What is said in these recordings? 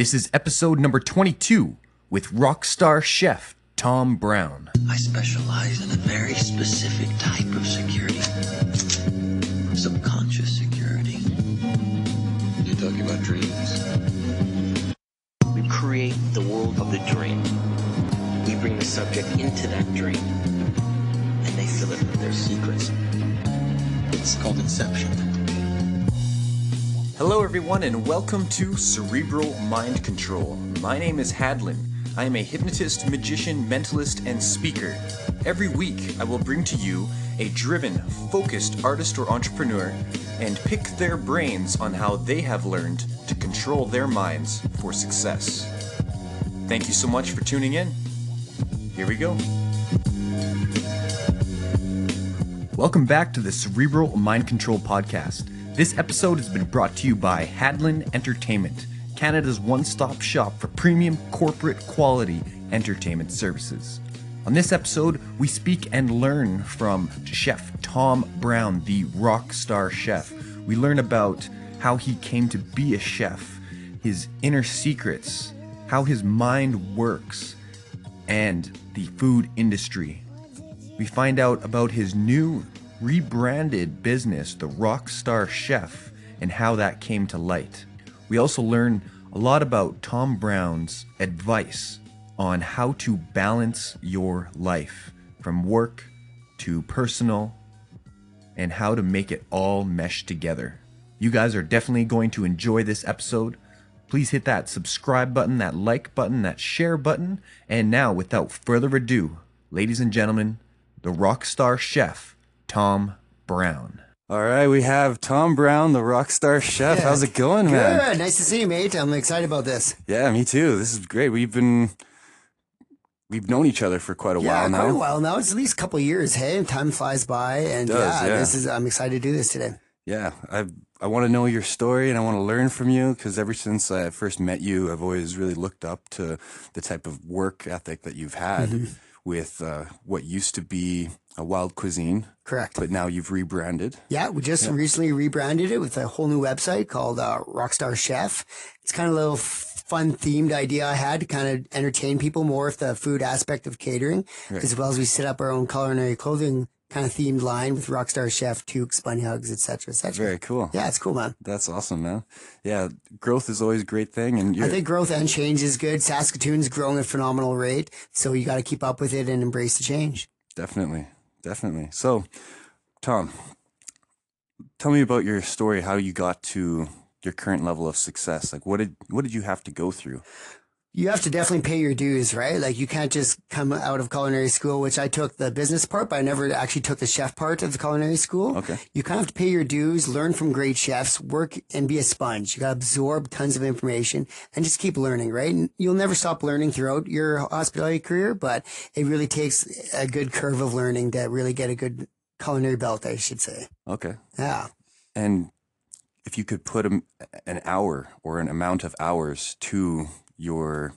This is episode number 22 with rockstar chef Tom Brown. I specialize in a very specific type of security. Subconscious security. You're talking about dreams? We create the world of the dream. We bring the subject into that dream. And they fill it with their secrets. It's called Inception. Hello, everyone, and welcome to Cerebral Mind Control. My name is Hadlen. I am a hypnotist, magician, mentalist, and speaker. Every week, I will bring to you a driven, focused artist or entrepreneur and pick their brains on how they have learned to control their minds for success. Thank you so much for tuning in. Here we go. Welcome back to the Cerebral Mind Control Podcast. This episode has been brought to you by Hadlen Entertainment, Canada's one stop shop for premium corporate quality entertainment services. On this episode, we speak and learn from Chef Tom Brown, the rock star chef. We learn about how he came to be a chef, his inner secrets, how his mind works, and the food industry. We find out about his new rebranded business, The Rockstar Chef, and how that came to light. We also learn a lot about Tom Brown's advice on how to balance your life from work to personal and how to make it all mesh together. You guys are definitely going to enjoy this episode. Please hit that subscribe button, that like button, that share button. And now, without further ado, ladies and gentlemen, the rockstar chef, Tom Brown. All right, we have Tom Brown, the rock star chef. Yeah. How's it going, man? Good. Nice to see you, mate. I'm excited about this. Yeah, me too. This is great. We've been we've known each other for quite a yeah, while now. quite a while now. It's at least a couple of years. Hey, time flies by, and It does, yeah, yeah. this is. I'm excited to do this today. Yeah, I I want to know your story and I want to learn from you because ever since I first met you, I've always really looked up to the type of work ethic that you've had Mm-hmm. with uh, what used to be a wild cuisine, Correct. but now you've rebranded. Yeah, we just recently rebranded it with a whole new website called uh, Rockstar Chef. It's kind of a little fun themed idea I had to kind of entertain people more with the food aspect of catering, as well as we set up our own culinary clothing kind of themed line with Rockstar Chef, toques, bunny hugs, etc., etc. Very cool. Yeah, it's cool, man. That's awesome, man. Yeah, growth is always a great thing, and I think growth and change is good. Saskatoon's growing at a phenomenal rate, so you got to keep up with it and embrace the change. Definitely, definitely. So, Tom, tell me about your story. How you got to your current level of success? Like, what did what did you have to go through? You have to definitely pay your dues, right? Like you can't just come out of culinary school, which I took the business part, but I never actually took the chef part of the culinary school. Okay. You kind of have to pay your dues, learn from great chefs, work and be a sponge. You got to absorb tons of information and just keep learning, right? And you'll never stop learning throughout your hospitality career, but it really takes a good curve of learning to really get a good culinary belt, I should say. Okay, Yeah. and if you could put an hour or an amount of hours to your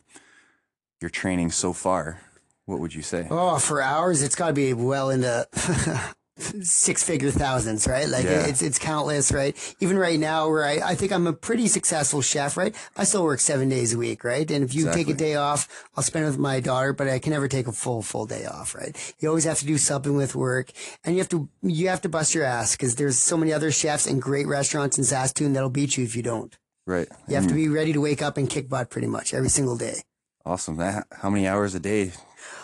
your training so far, what would you say? Oh, for hours, it's got to be well into six figure thousands, right? Like Yeah. it's it's countless, right? Even right now, where I, I think I'm a pretty successful chef, right? I still work seven days a week, right? And if you take a day off, I'll spend it with my daughter, but I can never take a full full day off, right? You always have to do something with work, and you have to you have to bust your ass because there's so many other chefs and great restaurants in Saskatoon that'll beat you if you don't. Right. You have to be ready to wake up and kick butt pretty much every single day. awesome. That, how many hours a day?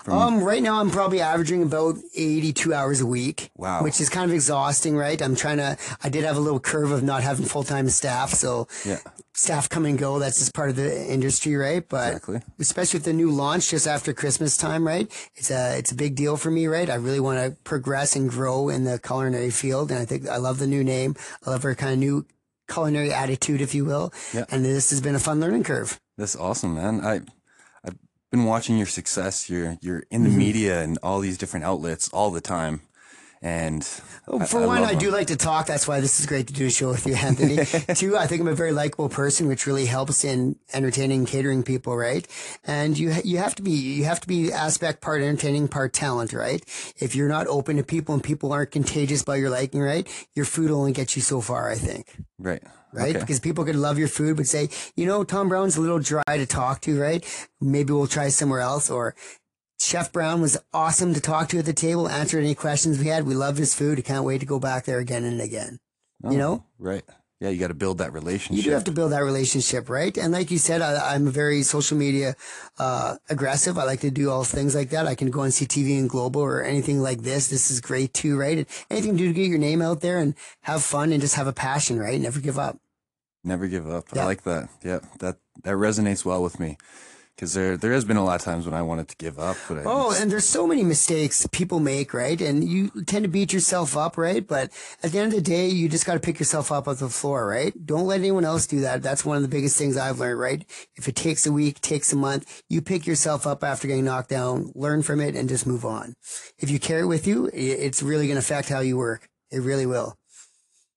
From, Um, right now I'm probably averaging about 82 hours a week. Wow. Which is kind of exhausting, right? I'm trying to, I did have a little curve of not having full-time staff. So yeah. staff come and go. That's just part of the industry, right? But Exactly. especially with the new launch just after Christmas time, right? It's a, it's a big deal for me, right? I really want to progress and grow in the culinary field. And I think I love the new name. I love our kind of new culinary attitude, if you will. Yeah. And this has been a fun learning curve. That's awesome, man. I I've been watching your success. You're you're in the Mm-hmm. media and all these different outlets all the time, And oh, I- For I one, I do them. like to talk. That's why this is great to do a show with you, Anthony. Two, I think I'm a very likable person, which really helps in entertaining, catering people, right? And you you have to be you have to be aspect part entertaining, part talent, right? If you're not open to people and people aren't contagious by your liking, right? Your food only get you so far, I think. right. Right? Okay. Because people could love your food, but say, you know, Tom Brown's a little dry to talk to, right? Maybe we'll try somewhere else. Or Chef Brown was awesome to talk to at the table, answered any questions we had. We loved his food. I can't wait to go back there again and again. Oh, you know? Right. Yeah, you got to build that relationship. You do have to build that relationship, right? And like you said, I, I'm very social media uh, aggressive. I like to do all things like that. I can go on CTV and Global or anything like this. This is great too, right? And anything to do to get your name out there and have fun and just have a passion, right? Never give up. Never give up. I like that. Yeah, that that resonates well with me because there there has been a lot of times when I wanted to give up, but I Oh, just- and there's so many mistakes people make, right? And you tend to beat yourself up, right? But at the end of the day, you just got to pick yourself up off the floor, right? Don't let anyone else do that. That's one of the biggest things I've learned, right? If it takes a week, takes a month, you pick yourself up after getting knocked down, learn from it, and just move on. If you carry it with you, it's really going to affect how you work. It really will.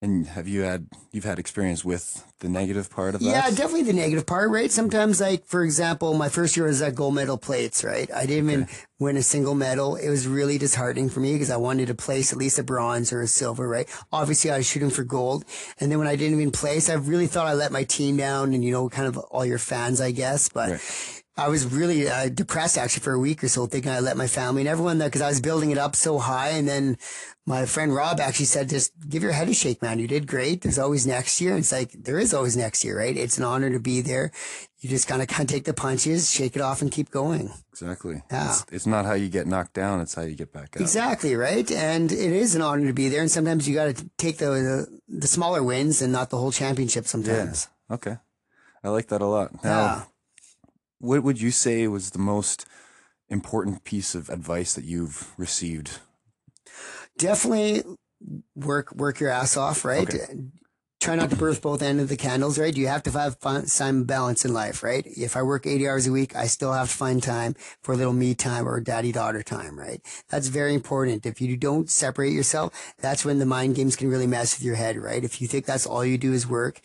And have you had you've had experience with the negative part of that? Yeah, definitely the negative part, right? Sometimes, like for example, my first year was at gold medal plates, right? I didn't even win a single medal. It was really disheartening for me because I wanted to place at least a bronze or a silver, right? Obviously, I was shooting for gold, and then when I didn't even place, I really thought I let my team down, and you know, kind of all your fans, I guess, but. Right. I was really uh, depressed actually for a week or so, thinking I let my family and everyone there because I was building it up so high. And then my friend Rob actually said, "Just give your head a shake, man. You did great. There's always next year." And it's like there is always next year, right? It's an honor to be there. You just kind of kind of take the punches, shake it off, and keep going. exactly. Yeah. It's, it's not how you get knocked down; it's how you get back up. Exactly right, and it is an honor to be there. And sometimes you got to take the, the the smaller wins and not the whole championship. Yeah. Sometimes, Okay. I like that a lot. Now, yeah. What would you say was the most important piece of advice that you've received? definitely work work your ass off, right? Try not to burst both ends of the candles, right? You have to have fun, some balance in life, right? If I work 80 hours a week, I still have to find time for a little me time or daddy daughter time, right? That's very important. If you don't separate yourself, that's when the mind games can really mess with your head, right? If you think that's all you do is work,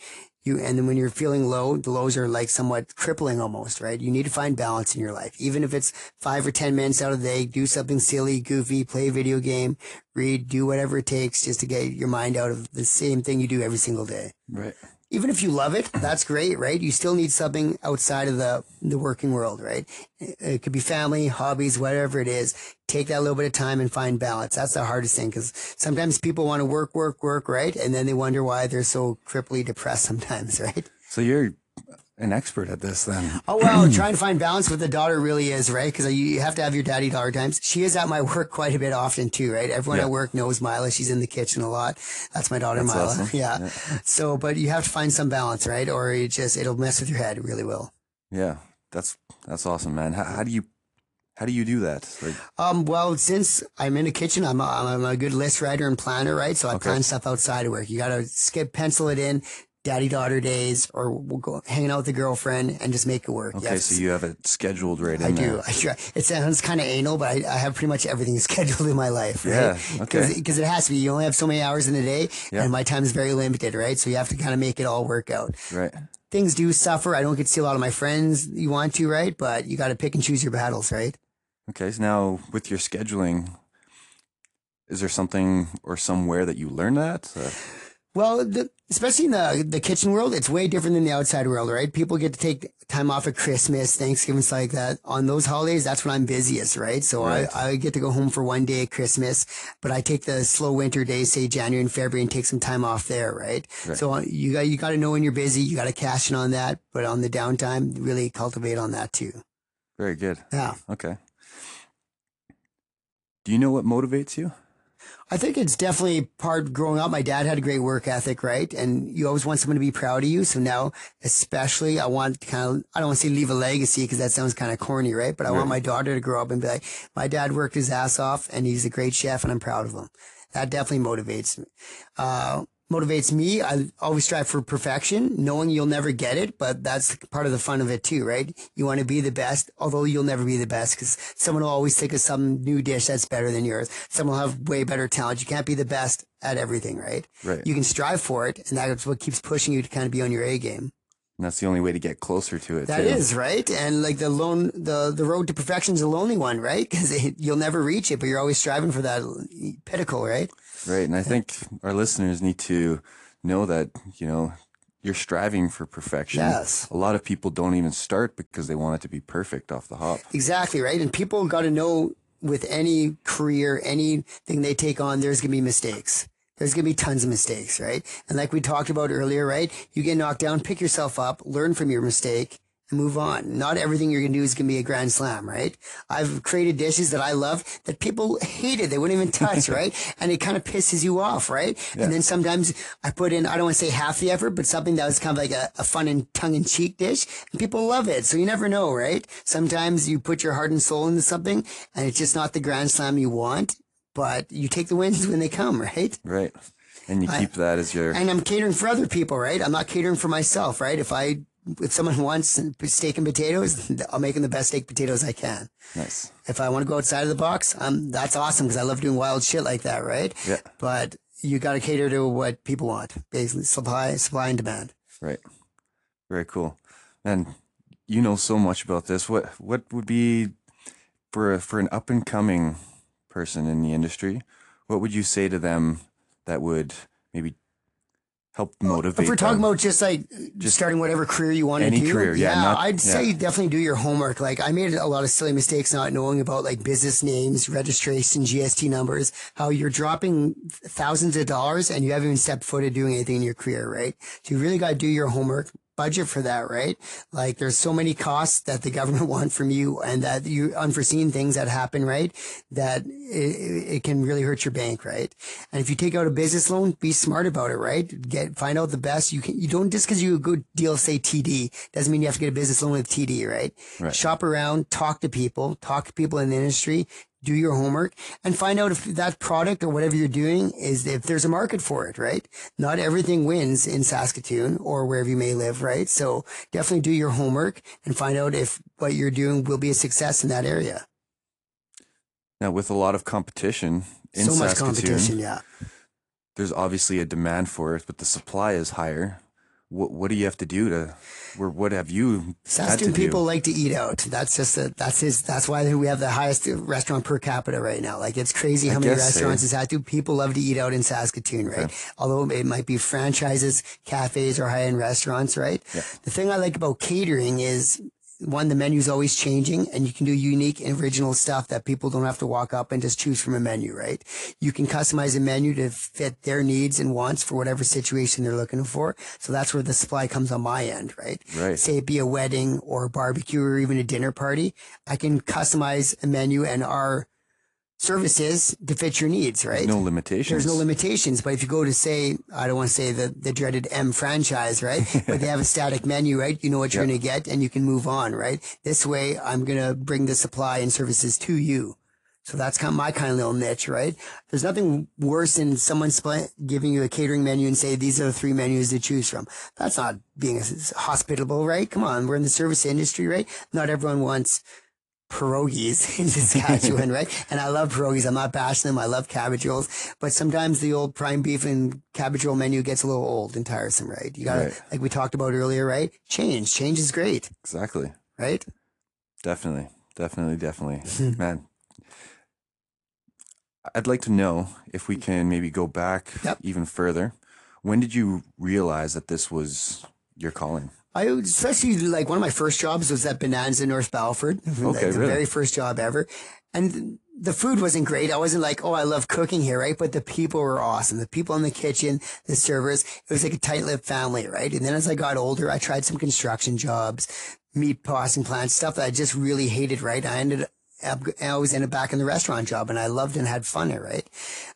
you, and then when you're feeling low, the lows are like somewhat crippling almost, right? You need to find balance in your life. Even if it's five or 10 minutes out of the day, do something silly, goofy, play a video game, read, do whatever it takes just to get your mind out of the same thing you do every single day. Right. Even if you love it, that's great, right? You still need something outside of the, the working world, right? It could be family, hobbies, whatever it is. Take that little bit of time and find balance. That's the hardest thing because sometimes people want to work, work, work, right? And then they wonder why they're so cripply depressed sometimes, right? So you're an expert at this then. Oh well, trying to find balance with the daughter really is right because you have to have your daddy daughter times. She is at my work quite a bit often too, right? Everyone Yeah. at work knows Mila. She's in the kitchen a lot. That's my daughter That's Mila. awesome. Yeah. So, but you have to find some balance, right? Or it just it'll mess with your head. It really will. Yeah. That's that's awesome, man. How, how do you how do you do that? Like Um, well, since I'm in the kitchen, I'm a, I'm a good list writer and planner, right? So I Okay. plan stuff outside of work. You got to skip, pencil it in, daddy daughter days, or we'll go hanging out with a girlfriend and just make it work. okay, Yes. so you have it scheduled right in I there. do. I try. It sounds kind of anal, but I, I have pretty much everything scheduled in my life. Right? Yeah, okay. Because it has to be. You only have so many hours in a day, Yeah. and my time is very limited, right? So you have to kind of make it all work out. Right. Things do suffer. I don't get to see a lot of my friends you want to, right? But you got to pick and choose your battles, right? Okay. So now with your scheduling, is there something or somewhere that you learn that? Uh, Well, the, especially in the the kitchen world, it's way different than the outside world, right? People get to take time off at Christmas, Thanksgiving, stuff like that. On those holidays, that's when I'm busiest, right? So Right. I, I get to go home for one day at Christmas, but I take the slow winter days, say January and February, and take some time off there, right? Right. So uh, you got you got to know when you're busy, you got to cash in on that, but on the downtime, really cultivate on that too. very good. Yeah. Okay. Do you know what motivates you? I think it's definitely part growing up. My dad had a great work ethic, right? And you always want someone to be proud of you. So now, especially, I want to kind of, I don't want to say leave a legacy because that sounds kind of corny, right? But I want my daughter to grow up and be like, my dad worked his ass off and he's a great chef and I'm proud of him. That definitely motivates me. Uh, motivates me. I always strive for perfection, knowing you'll never get it, but that's part of the fun of it too, right? You want to be the best, although you'll never be the best because someone will always think of some new dish that's better than yours. Someone will have way better talent. You can't be the best at everything, right? Right. You can strive for it, and that's what keeps pushing you to kind of be on your A game. And that's the only way to get closer to it. That too. is right, and like the lone, the the road to perfection is a lonely one, right? Because you'll never reach it, but you're always striving for that pinnacle, right? Right. And I think our listeners need to know that, you know, you're striving for perfection. Yes. A lot of people don't even start because they want it to be perfect off the hop. Exactly right, and people got to know with any career, anything they take on, there's gonna be mistakes. There's going to be tons of mistakes, right? And like we talked about earlier, right? You get knocked down, pick yourself up, learn from your mistake, and move on. Not everything you're going to do is going to be a grand slam, right? I've created dishes that I love that people hated. They wouldn't even touch, right? And it kind of pisses you off, right? And then sometimes I put in, I don't want to say half the effort, but something that was kind of like a, a fun and tongue in cheek dish and people love it. So you never know, right? Sometimes you put your heart and soul into something and it's just not the grand slam you want, but you take the wins when they come, right? Right. And you keep that as your. And I'm catering for other people, right? I'm not catering for myself, right? If I, if someone wants steak and potatoes, I'll make them the best steak potatoes I can. Nice. If I want to go outside of the box, um, that's awesome because I love doing wild shit like that, right? Yeah. But you got to cater to what people want, basically supply, supply and demand. Right. Very cool. And you know so much about this. What what would be for for an up and coming person in the industry? What would you say to them that would maybe help motivate? If we're talking them? about just like just starting whatever career you want to do, any career, yeah, not- I'd say yeah. definitely do your homework. Like I made a lot of silly mistakes not knowing about like business names, registration, GST numbers, how you're dropping thousands of dollars and you haven't even stepped foot in doing anything in your career, right? So you really got to do your homework. Budget for that, right? Like there's so many costs that the government want from you and that you unforeseen things that happen, right? That it, it can really hurt your bank, right? And if you take out a business loan, be smart about it, right? Get, find out the best you can. You don't, just cause you go deal, say TD, doesn't mean you have to get a business loan with TD, right? Right. Shop around, talk to people, talk to people in the industry, do your homework and find out if that product or whatever you're doing is if there's a market for it, right? Not everything wins in Saskatoon or wherever you may live, right? So definitely do your homework and find out if what you're doing will be a success in that area. now with a lot of competition in so much Saskatoon, competition, yeah. there's obviously a demand for it, but the supply is higher. What what do you have to do to? Or what have you Saskatoon do? people like to eat out. That's just a, that's his, that's why we have the highest restaurant per capita right now. Like it's crazy how many guess, eh? restaurants in Saskatoon. People love to eat out in Saskatoon, right? Although it might be franchises, cafes or high end restaurants, right? The thing I like about catering is one, the menu's always changing and you can do unique and original stuff that people don't have to walk up and just choose from a menu, right? You can customize a menu to fit their needs and wants for whatever situation they're looking for. So that's where the supply comes on my end, right? Right. Say it be a wedding or a barbecue or even a dinner party. I can customize a menu and our services to fit your needs, right? no limitations. There's no limitations, but if you go to say, I don't want to say the, the dreaded M franchise, right? but they have a static menu, right? You know what you're going to get and you can move on, right? This way, I'm going to bring the supply and services to you. So that's kind of my kind of little niche, right? There's nothing worse than someone split, giving you a catering menu and say, these are the three menus to choose from. That's not being hospitable, right? Come on. We're in the service industry, right? Not everyone wants pierogies in Saskatchewan, right? And I love pierogies. I'm not bashing them. I love cabbage rolls, but sometimes the old prime beef and cabbage roll menu gets a little old and tiresome, right? You gotta, Right. like we talked about earlier, right? Change. Change is great, exactly. right? Definitely, definitely, definitely, man. I'd like to know if we can maybe go back Yep. even further. When did you realize that this was your calling? I would- especially like one of my first jobs was at Bonanza North Battleford. Mm-hmm. Okay, like, the really? very first job ever. And the food wasn't great. I wasn't like, oh, I love cooking here, right? But the people were awesome. The people in the kitchen, the servers, it was like a tight-lipped family, right? And then as I got older, I tried some construction jobs, meat processing plants, stuff that I just really hated, right? I ended up I always ended back in the restaurant job and I loved and had fun it, right?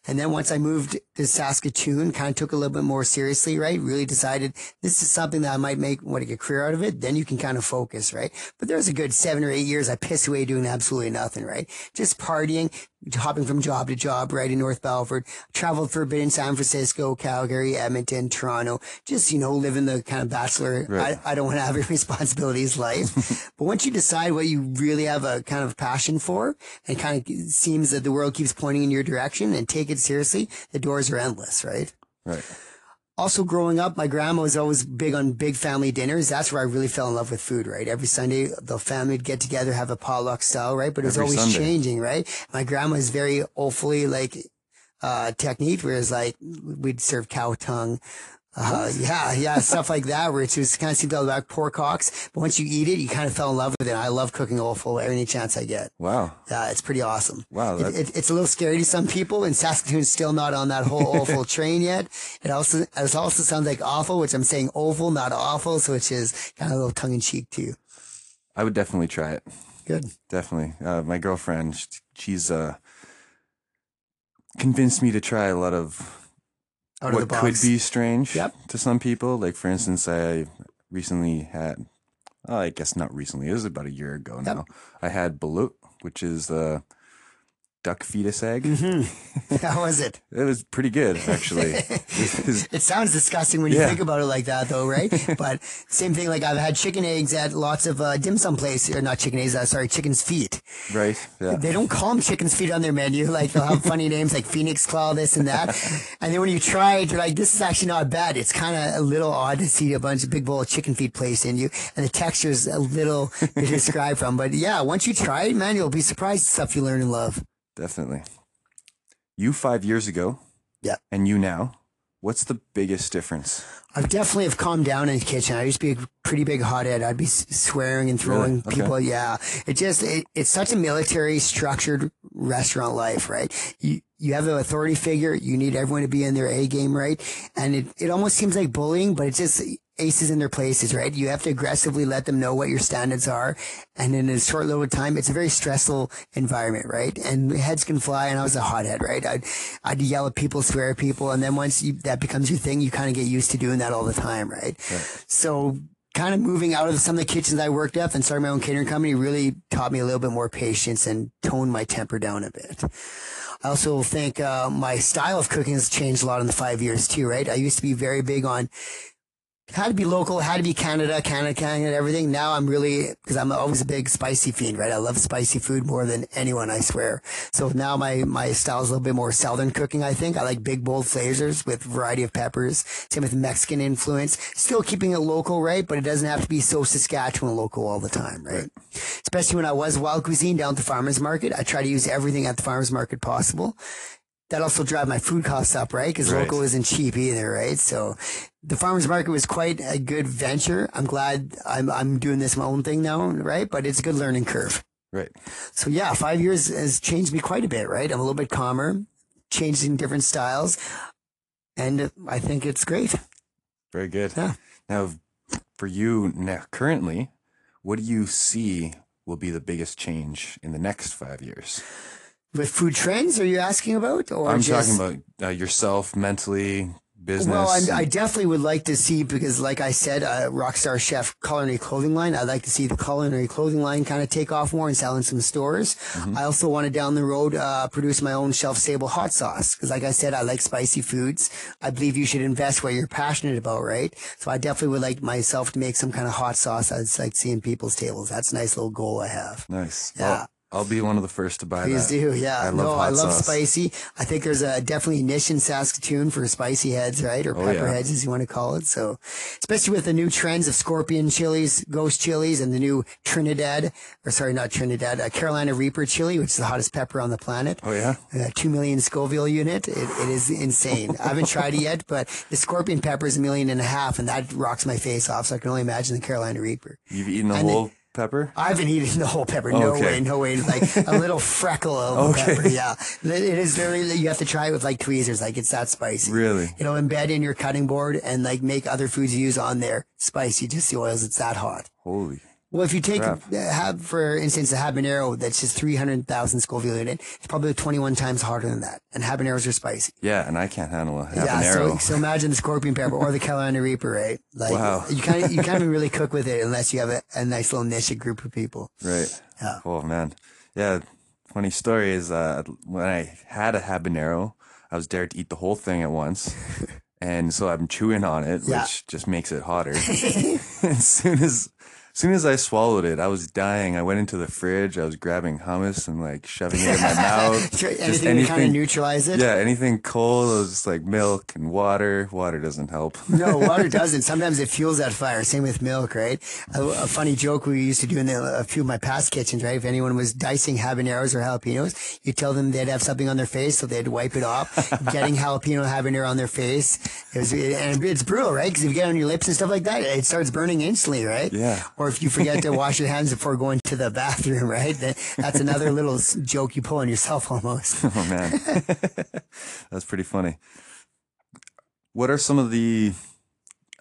And then once I moved to Saskatoon, kind of took a little bit more seriously, right? Really decided this is something that I might make, want to get a career out of it. Then you can kind of focus, right? But there was a good seven or eight years I pissed away doing absolutely nothing, right? Just partying, hopping from job to job, right in North Battleford. Traveled for a bit in San Francisco, Calgary, Edmonton, Toronto. Just, you know, living the kind of bachelor, Right. I, I don't want to have any responsibilities life. but once you decide what you really have a kind of passion for, and kind of seems that the world keeps pointing in your direction and take it seriously, the doors are endless, right? Right. Also growing up, my grandma was always big on big family dinners. That's where I really fell in love with food, right? Every Sunday, the family would get together, have a potluck style, right? But it was Every always Sunday. changing, right? My grandma is very awfully like, uh, technique, whereas like we'd serve cow tongue. Uh, yeah, yeah, stuff like that, where it kind of seemed all about pork hocks. But once you eat it, you kind of fell in love with it. I love cooking offal any chance I get. Wow. Yeah, it's pretty awesome. Wow, It- it, it's a little scary to some people, and Saskatoon's still not on that whole awful train yet. It also it also sounds like awful, which I'm saying oval, not awful, so which is kind of a little tongue in cheek too. I would definitely try it. Good. Definitely. Uh, my girlfriend, she's uh, convinced me to try a lot of Out of the what box. could be strange Yep. to some people. Like, for instance, I recently had, oh, I guess not recently, it was about a year ago Yep. now. I had balut, which is the duck fetus egg. Mm-hmm. How was it? It was pretty good, actually. It sounds disgusting when you Yeah. think about it like that, though, right? but same thing. Like I've had chicken eggs at lots of uh, dim sum places, or not chicken eggs. Uh, sorry, chicken's feet. right? Yeah. They don't call them chicken's feet on their menu. Like they'll have funny names like Phoenix Claw, this and that. And then when you try it, you're like, this is actually not bad. It's kind of a little odd to see a bunch of big bowl of chicken feet placed in you. And the texture is a little to describe from. But yeah, once you try it, man, you'll be surprised at stuff you learn and love. Definitely. You five years ago, Yeah. and you now, what's the biggest difference? I definitely have calmed down in the kitchen. I used to be a pretty big hothead. I'd be swearing and throwing Really? Okay. people. Yeah, it just it, it's such a military structured restaurant life, right? You you have an authority figure. You need everyone to be in their A game, right? And it it almost seems like bullying, but it's just aces in their places, right? You have to aggressively let them know what your standards are, and in a short little time, it's a very stressful environment, right? And heads can fly, and I was a hothead, right? I'd I'd yell at people, swear at people, and then once you, that becomes your thing, you kind of get used to doing that all the time, right? So kind of moving out of some of the kitchens I worked at and starting my own catering company really taught me a little bit more patience and toned my temper down a bit. I also think uh, my style of cooking has changed a lot in the five years too, right? I used to be very big on had to be local, had to be Canada, Canada, Canada, everything. Now I'm really, because I'm always a big spicy fiend, right? I love spicy food more than anyone, I swear. So now my, my style is a little bit more southern cooking, I think. I like big, bold flavors with variety of peppers. Same with Mexican influence. Still keeping it local, right? But it doesn't have to be so Saskatchewan local all the time, right? Especially when I was wild cuisine down at the farmer's market. I try to use everything at the farmer's market possible that also drive my food costs up, right? Because Right. local isn't cheap either, right? So the farmers market was quite a good venture. I'm glad I'm I'm doing this my own thing now, right? But it's a good learning curve. Right. So yeah, five years has changed me quite a bit, right? I'm a little bit calmer, changed in different styles, and I think it's great. Very good. Yeah. Now, for you now, currently, what do you see will be the biggest change in the next five years? With food trends, are you asking about? Or I'm just... talking about uh, yourself, mentally, business. Well, I'm, I definitely would like to see because, like I said, uh, Rockstar Chef culinary clothing line. I'd like to see the culinary clothing line kind of take off more and sell in some stores. Mm-hmm. I also want to down the road uh, produce my own shelf stable hot sauce because, like I said, I like spicy foods. I believe you should invest where you're passionate about, right? So I definitely would like myself to make some kind of hot sauce. I'd like seeing people's tables. That's a nice little goal I have. nice. Yeah. I'll, I'll be one of the first to buy Please that. do, yeah. I love no, I love sauce. spicy. I think there's a definitely niche in Saskatoon for spicy heads, right, or Oh, pepper yeah. heads, as you want to call it. So, especially with the new trends of scorpion chilies, ghost chilies, and the new Trinidad, or sorry, not Trinidad, uh, Carolina Reaper chili, which is the hottest pepper on the planet. Oh yeah. Uh, two million Scoville unit. It, it is insane. I haven't tried it yet, but the scorpion pepper is a million and a half, and that rocks my face off. So I can only imagine the Carolina Reaper. You've eaten the And whole pepper. I haven't eaten the whole pepper. No Okay. way, no way. Like a little freckle of Okay. pepper. Yeah, it is very. You have to try it with like tweezers. Like it's that spicy. Really? It'll embed in your cutting board and like make other foods you use on there spicy. Just the oils. It's that hot. Holy. Well, if you take have for instance a habanero that's just three hundred thousand Scoville in it, it's probably twenty one times harder than that. And habaneros are spicy. Yeah, and I can't handle a habanero. Yeah, so, so imagine the scorpion pepper or the Carolina Reaper, right? Like Wow. you can't you can't even really cook with it unless you have a, a nice little niche group of people. right. Yeah. Oh man. Yeah. funny story is uh, when I had a habanero, I was dared to eat the whole thing at once. And so I'm chewing on it, Yeah. which just makes it hotter. as soon as soon as I swallowed it, I was dying. I went into the fridge. I was grabbing hummus and like shoving it in my mouth. Just anything, to kind of neutralize it. Yeah, anything cold. It was just like milk and water. Water doesn't help. No, water doesn't. Sometimes it fuels that fire. Same with milk, right? A, a funny joke we used to do in the, a few of my past kitchens, right? If anyone was dicing habaneros or jalapenos, you tell them they'd have something on their face, so they'd wipe it off. Getting jalapeno habanero on their face, it was, and it's brutal, right? Because if you get it on your lips and stuff like that, it starts burning instantly, right? Yeah. Or if you forget to wash your hands before going to the bathroom, right? That's another little joke you pull on yourself almost. Oh man, that's pretty funny. What are some of the,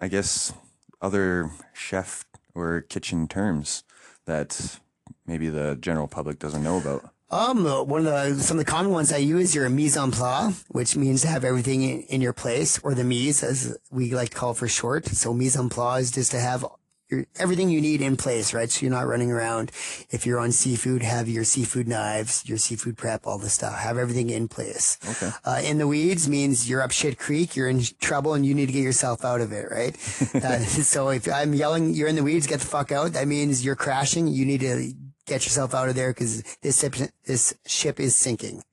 I guess, other chef or kitchen terms that maybe the general public doesn't know about? Um, one of the some of the common ones I use are mise en place, which means to have everything in, in your place, or the mise as we like to call it for short. So mise en place is just to have your, everything you need in place, right? So you're not running around. If you're on seafood, have your seafood knives, your seafood prep, all this stuff. Have everything in place. Okay. Uh, in the weeds means you're up shit creek, you're in trouble, and you need to get yourself out of it, right? uh, so if I'm yelling, you're in the weeds, get the fuck out. That means you're crashing. You need to get yourself out of there because this ship, this ship is sinking.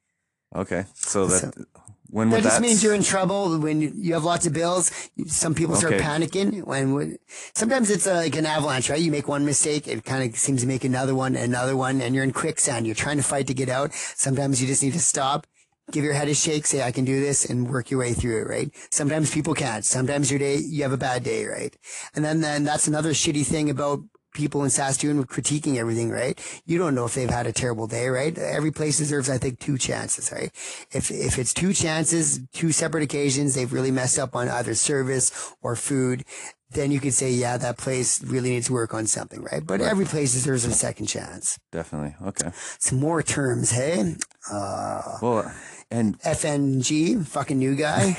Okay, so that So- when That just that means you're in trouble when you- have lots of bills. Some people start Okay. panicking when, when sometimes it's uh, like an avalanche, right? You make one mistake, it kind of seems to make another one, another one, and you're in quicksand. You're trying to fight to get out. Sometimes you just need to stop, give your head a shake, say, I can do this and work your way through it, right? Sometimes people can't. Sometimes your day, you have a bad day, right? And then, then that's another shitty thing about people in Saskatoon critiquing everything, right? You don't know if they've had a terrible day, right? Every place deserves, I think, two chances, right? If, if it's two chances, two separate occasions, they've really messed up on either service or food, then you could say, yeah, that place really needs to work on something, right? But every place deserves a second chance. definitely okay? Some more terms, hey? Uh, Well, and FNG, fucking new guy.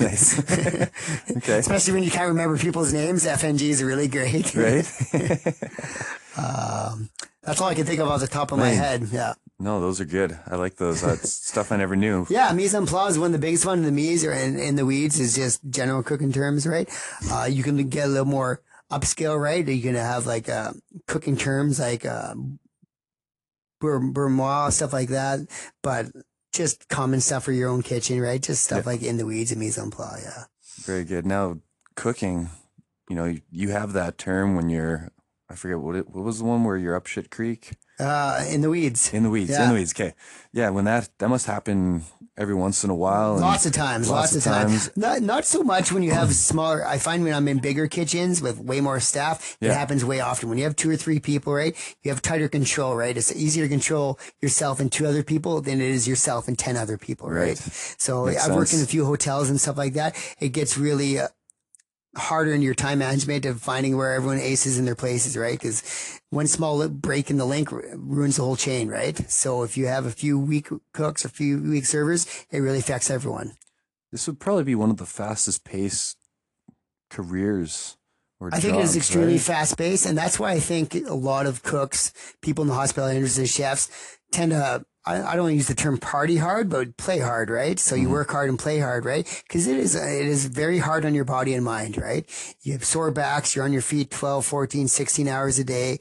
nice. okay, Especially when you can't remember people's names. FNG is really great. right? That's all I can think of off the top of my head. Yeah. No, those are good. I like those. That's stuff I never knew. Yeah, mise en place is one of the biggest one. In the mise or in, in the weeds is just general cooking terms, right? Uh, you can get a little more upscale, right? You can have like uh, cooking terms like uh, bourgeois, stuff like that. But just common stuff for your own kitchen, right? Just stuff Yeah. like in the weeds and mise en place. Yeah. Very good. Now, cooking, you know, you, you have that term when you're, I forget what it, what was the one where you're up shit creek Uh, in the weeds. in the weeds, in the weeds. Okay. Yeah. When that, that must happen every once in a while. and- Lots of times, lots, lots of times. times. Not not so much when you have smaller. I find when I'm in bigger kitchens with way more staff, it happens way often. When you have two or three people, right, you have tighter control, right. It's easier to control yourself and two other people than it is yourself and ten other people, right. Right. So Makes I've worked in a few hotels and stuff like that. It gets really. Uh, harder in your time management of finding where everyone aces in their places, right? Because one small break in the link ruins the whole chain, right? So if you have a few weak cooks or a few weak servers, it really affects everyone. This would probably be one of the fastest paced careers or I think it is extremely right? fast paced, and that's why I think a lot of cooks, people in the hospitality industry, chefs, tend to. I, I don't use the term party hard, but play hard, right? So Mm-hmm. you work hard and play hard, right? Because it is it is very hard on your body and mind, right? You have sore backs, you're on your feet 12, 14, 16 hours a day.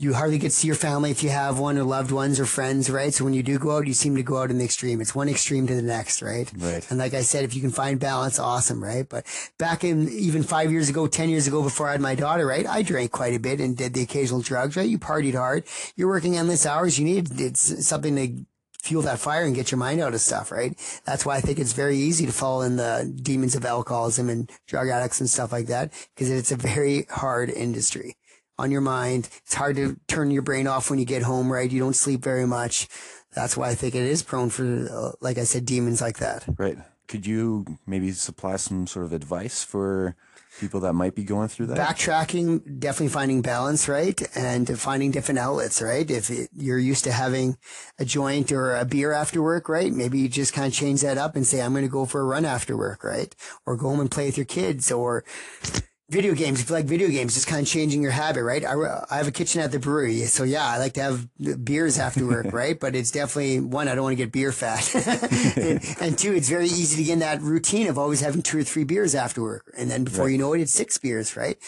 You hardly get to see your family if you have one or loved ones or friends, right? So when you do go out, you seem to go out in the extreme. It's one extreme to the next, right? Right. And like I said, if you can find balance, awesome, right? But back in even five years ago, 10 years ago, before I had my daughter, right? I drank quite a bit and did the occasional drugs, right? You partied hard. You're working endless hours. You need it's something to fuel that fire and get your mind out of stuff, right? That's why I think it's very easy to fall in the demons of alcoholism and drug addicts and stuff like that because it's a very hard industry on your mind. It's hard to turn your brain off when you get home, right? You don't sleep very much. That's why I think it is prone for, uh, like I said, demons like that. Right. Could you maybe supply some sort of advice for people that might be going through that? backtracking, definitely finding balance, right? And finding different outlets, right? If it, you're used to having a joint or a beer after work, right? Maybe you just kind of change that up and say, I'm going to go for a run after work, right? Or go home and play with your kids or Video games, if you like video games, just kind of changing your habit, right? I, I have a kitchen at the brewery. So yeah, I like to have beers after work, right? But it's definitely one, I don't want to get beer fat. and, and, two, it's very easy to get in that routine of always having two or three beers after work. And then before right. you know it, it's six beers, right?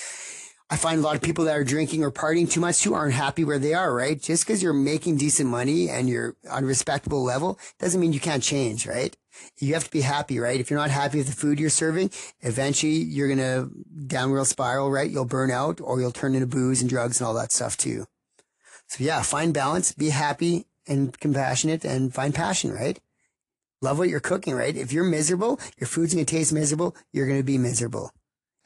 I find a lot of people that are drinking or partying too much too aren't happy where they are, right? Just because you're making decent money and you're on a respectable level doesn't mean you can't change, right? You have to be happy, right? If you're not happy with the food you're serving, eventually you're going to downward spiral, right? You'll burn out or you'll turn into booze and drugs and all that stuff too. So yeah, find balance, be happy and compassionate and find passion, right? Love what you're cooking, right? If you're miserable, your food's going to taste miserable. You're going to be miserable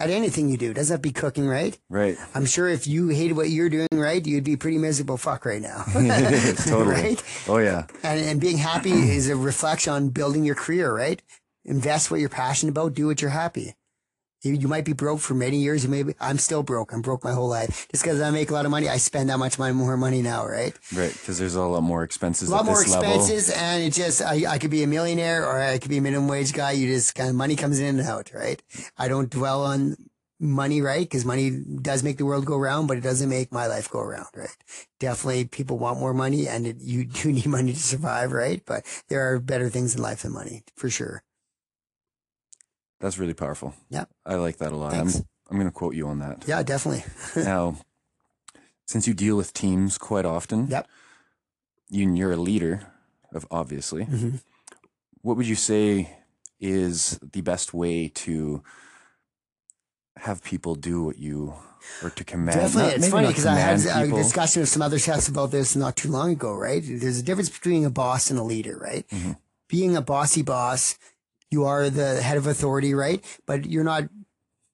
at anything you do. Doesn't have to be cooking, right? Right. I'm sure if you hated what you're doing, right, you'd be pretty miserable fuck right now. totally. right? Oh yeah. And and being happy is a reflection on building your career, right? Invest what you're passionate about, do what you're happy. You, might be broke for many years. You may be, I'm still broke. I'm broke my whole life. Just because I make a lot of money, I spend that much money, more money now, right? Right. Because there's a lot more expenses. A lot more expenses, level. and it just I, I could be a millionaire or I could be a minimum wage guy. You just kind of money comes in and out, right? I don't dwell on money, right? Because money does make the world go round, but it doesn't make my life go around, right? Definitely people want more money and it, you do need money to survive, right? But there are better things in life than money, for sure. That's really powerful. Yeah. I like that a lot. Thanks. I'm, I'm going to quote you on that. Yeah, definitely. now, since you deal with teams quite often, yep. you, you're a leader of obviously. Mm-hmm. What would you say is the best way to have people do what you or to command. Definitely, not, it's funny because I had people. a discussion with some other chefs about this not too long ago. Right, there's a difference between a boss and a leader. Right, mm-hmm. being a bossy boss, you are the head of authority. Right, but you're not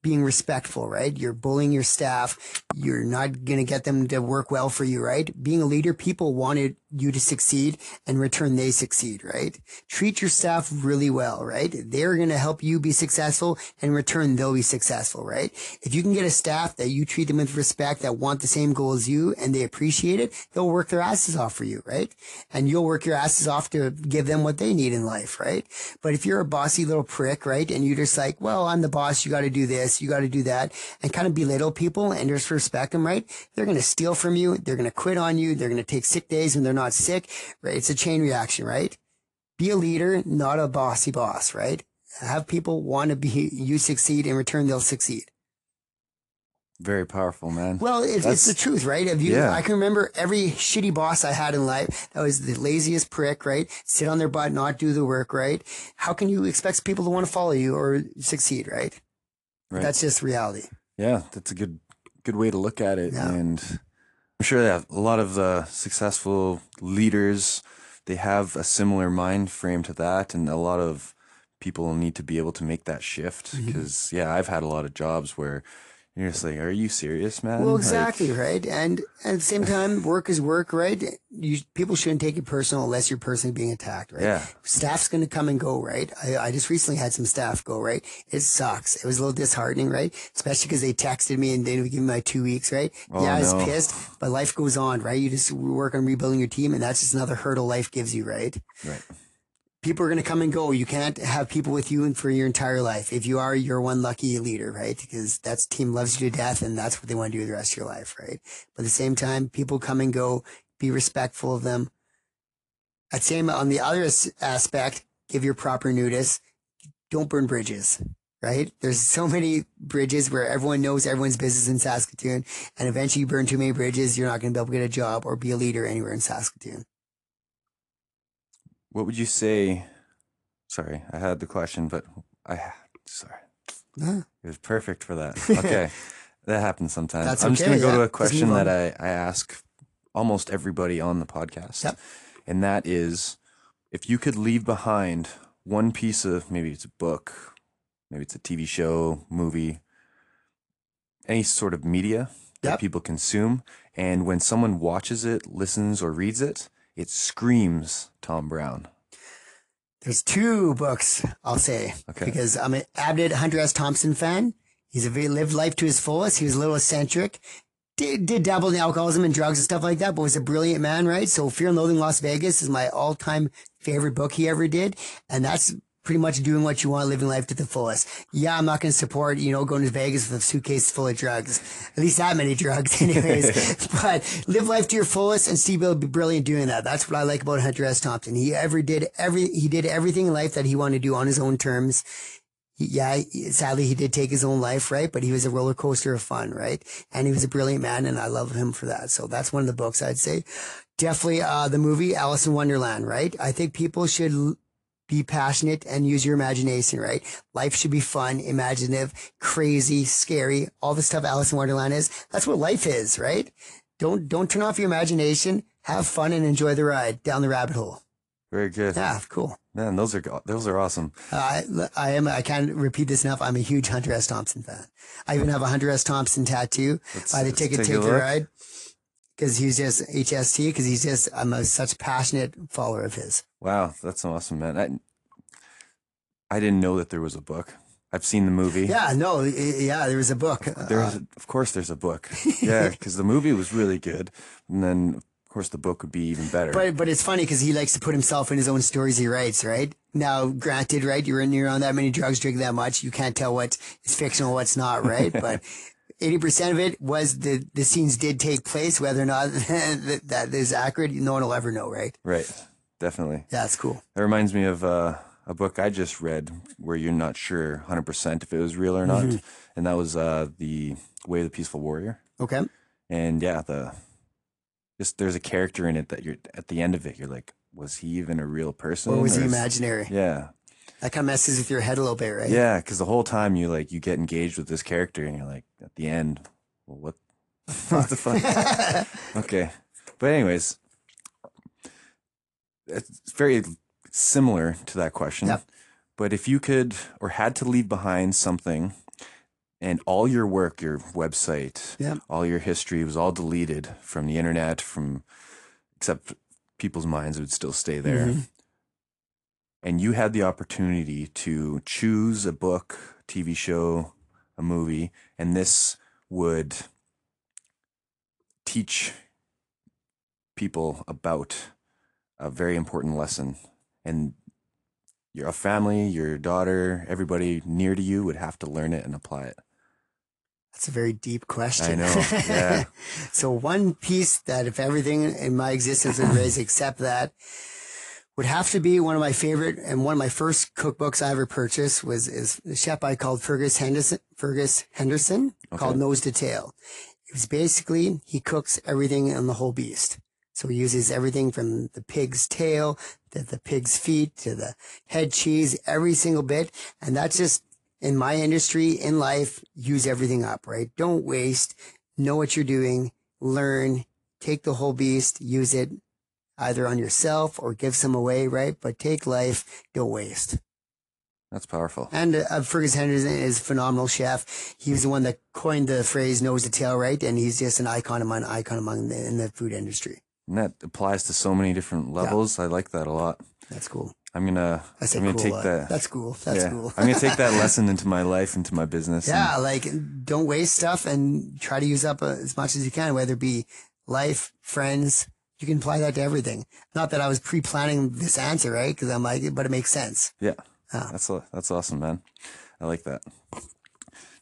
being respectful, right? You're bullying your staff. You're not going to get them to work well for you, right? Being a leader, people wanted you to succeed and return they succeed, right? Treat your staff really well, right? They're going to help you be successful and return they'll be successful, right? If you can get a staff that you treat them with respect, that want the same goal as you and they appreciate it, they'll work their asses off for you, right? And you'll work your asses off to give them what they need in life, right? But if you're a bossy little prick, right? And you're just like, well, I'm the boss. You got to do this. You got to do that and kind of belittle people and just respect them, right? They're going to steal from you. They're going to quit on you. They're going to take sick days when they're not sick, right? It's a chain reaction, right? Be a leader, not a bossy boss, right? Have people want to be you succeed in return they'll succeed. Very powerful, man. Well, it, it's the truth, right? If you, yeah. I can remember every shitty boss I had in life that was the laziest prick, right? Sit on their butt, not do the work, right? How can you expect people to want to follow you or succeed, right? Right. That's just reality. Yeah, that's a good good way to look at it. Yeah. And I'm sure that a lot of the successful leaders they have a similar mind frame to that, and a lot of people need to be able to make that shift because mm-hmm. yeah, I've had a lot of jobs where you're just like, are you serious, man? Well, exactly, like, right. And at the same time, work is work, right? You, people shouldn't take it personal unless you're personally being attacked, right? Yeah. Staff's going to come and go, right? I, I just recently had some staff go, right? It sucks. It was a little disheartening, right? Especially because they texted me and they didn't give me my two weeks, right? Oh, yeah, I was no. pissed, but life goes on, right? You just work on rebuilding your team and that's just another hurdle life gives you, right? Right people are going to come and go. You can't have people with you for your entire life. If you are, you're one lucky leader, right? Because that's team loves you to death and that's what they want to do the rest of your life, right? But at the same time, people come and go. Be respectful of them. I'd say on the other aspect, give your proper notice. Don't burn bridges, right? There's so many bridges where everyone knows everyone's business in Saskatoon. And eventually you burn too many bridges. You're not going to be able to get a job or be a leader anywhere in Saskatoon. What would you say? Sorry, I had the question, but I sorry. It was perfect for that. Okay. that happens sometimes. That's I'm just going to go yeah. to a question that I, I ask almost everybody on the podcast. Yep. And that is if you could leave behind one piece of maybe it's a book, maybe it's a TV show, movie, any sort of media that people consume, and when someone watches it, listens, or reads it, it screams Tom Brown. There's two books, I'll say, okay. because I'm an avid Hunter S. Thompson fan. He's a very lived life to his fullest. He was a little eccentric, did, did dabble in alcoholism and drugs and stuff like that, but was a brilliant man, right? So Fear and Loathing Las Vegas is my all time favorite book he ever did. And that's pretty much doing what you want, living life to the fullest. Yeah, I'm not going to support, you know, going to Vegas with a suitcase full of drugs. At least that many drugs anyways. but live life to your fullest and Steve will be brilliant doing that. That's what I like about Hunter S. Thompson. He ever did every, he did everything in life that he wanted to do on his own terms. He- Yeah, sadly he did take his own life, right? But he was a roller coaster of fun, right? And he was a brilliant man and I love him for that. So that's one of the books I'd say. Definitely, uh, the movie Alice in Wonderland, right? I think people should be passionate and use your imagination, right? Life should be fun, imaginative, crazy, scary, all the stuff Alice in Wonderland is. That's what life is, right? Don't, don't turn off your imagination. Have fun and enjoy the ride down the rabbit hole. Very good. Yeah, cool. Man, those are those are awesome. Uh, I, I am, I can't repeat this enough. I'm a huge Hunter S. Thompson fan. I even have a Hunter S. Thompson tattoo Let's- buy the ticket, take take the ride. Cause he's just HST, cause he's just, I'm a such passionate follower of his. Wow, that's awesome, man. I, I didn't know that there was a book. I've seen the movie. Yeah, no, yeah, there was a book. There's, Uh, of course, there's a book. Yeah, because the movie was really good, and then of course the book would be even better. But but it's funny because he likes to put himself in his own stories he writes, right? Now, granted, right, you're in you're on that many drugs, drink that much, you can't tell what is fictional, what's not, right? but eighty percent of it was the the scenes did take place, whether or not that, that is accurate, no one will ever know, right? right, definitely. Yeah, it's cool. That reminds me of uh, a book I just read where you're not sure 100% if it was real or not, Mm-hmm. and that was uh, the Way of the Peaceful Warrior. Okay. And yeah, the just there's a character in it that you're at the end of it, you're like, was he even a real person? Or was he is- imaginary? Yeah, That kind of messes with your head a little bit, right? yeah, because the whole time you like you get engaged with this character, and you're like, at the end, well, what, what the fuck? okay, but anyways, it's very similar to that question. Yep. But if you could or had to leave behind something, and all your work, your website, Yep. all your history was all deleted from the internet, from except people's minds would still stay there. Mhm. And you had the opportunity to choose a book, TV show, a movie, and this would teach people about a very important lesson. And your family, your daughter, everybody near to you would have to learn it and apply it. That's a very deep question. I know, yeah. so one piece that if everything in my existence was raised except that would have to be one of my favorite and one of my first cookbooks I ever purchased was is a chef I called Fergus Henderson Fergus Henderson called Nose to Tail. It was basically he cooks everything on the whole beast. So he uses everything from the pig's tail to the pig's feet to the head cheese, every single bit. And that's just in my industry, in life, use everything up, right? Don't waste. Know what you're doing. Learn. Take the whole beast. Use it either on yourself or give some away, right? But take life. Don't waste. That's powerful. And uh, Fergus Henderson is a phenomenal chef. He was the one that coined the phrase nose to tail, right? And he's just an icon among icon among the, in the food industry. And that applies to so many different levels. I like that a lot. That's cool. I'm gonna I say I'm gonna cool. take that. That's cool. That's yeah, cool. I'm gonna take that lesson into my life, into my business. and- Yeah, like don't waste stuff and try to use up uh, as much as you can, whether it be life, friends. You can apply that to everything. Not that I was pre-planning this answer, right? Because I'm like, but it makes sense. Yeah. Ah. That's a, that's awesome, man. I like that.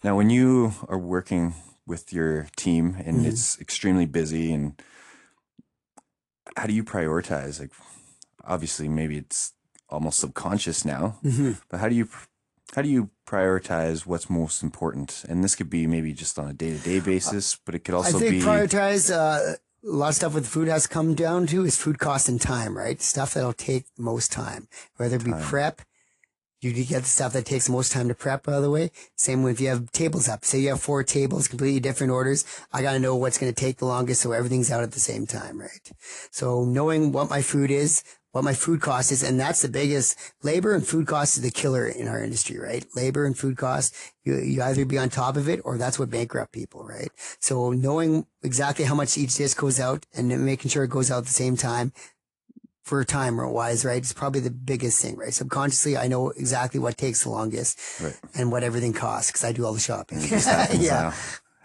Now, when you are working with your team and Mm-hmm. it's extremely busy, and how do you prioritize? Like, obviously, maybe it's almost subconscious now, Mm-hmm. but how do you how do you prioritize what's most important? And this could be maybe just on a day to day basis, but it could I also think be prioritize uh, a lot of stuff with food has come down to is food cost and time, right? Stuff that'll take most time, whether it be Time. prep. You get the stuff that takes most time to prep, by the way. Same with if you have tables up. Say you have four tables, completely different orders. I got to know what's going to take the longest so everything's out at the same time, right? So knowing what my food is, what my food cost is, and that's the biggest labor and food cost is the killer in our industry, right? Labor and food cost, you, you either be on top of it or that's what bankrupt people, right? So knowing exactly how much each dish goes out and making sure it goes out at the same time for time wise, right? It's probably the biggest thing, right? Subconsciously, I know exactly what takes the longest Right. and what everything costs because I do all the shopping. happens yeah. now.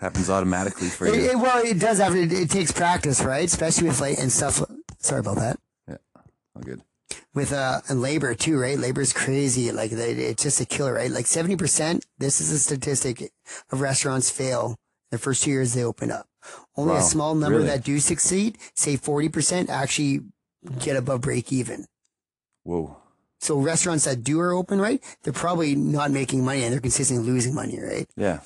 Happens automatically for you. it- well, it does have, it, it takes practice, right? Especially with like, and stuff. Sorry about that. Yeah. All good. with uh and labor too, right? Labor is crazy. Like it's just a killer, right? Like seventy percent. This is a statistic of restaurants fail the first two years they open up. Only Wow, a small number really? that do succeed, say forty percent, actually get above break even. Whoa. So restaurants that do are open, right? They're probably not making money and they're consistently losing money, right? Yeah.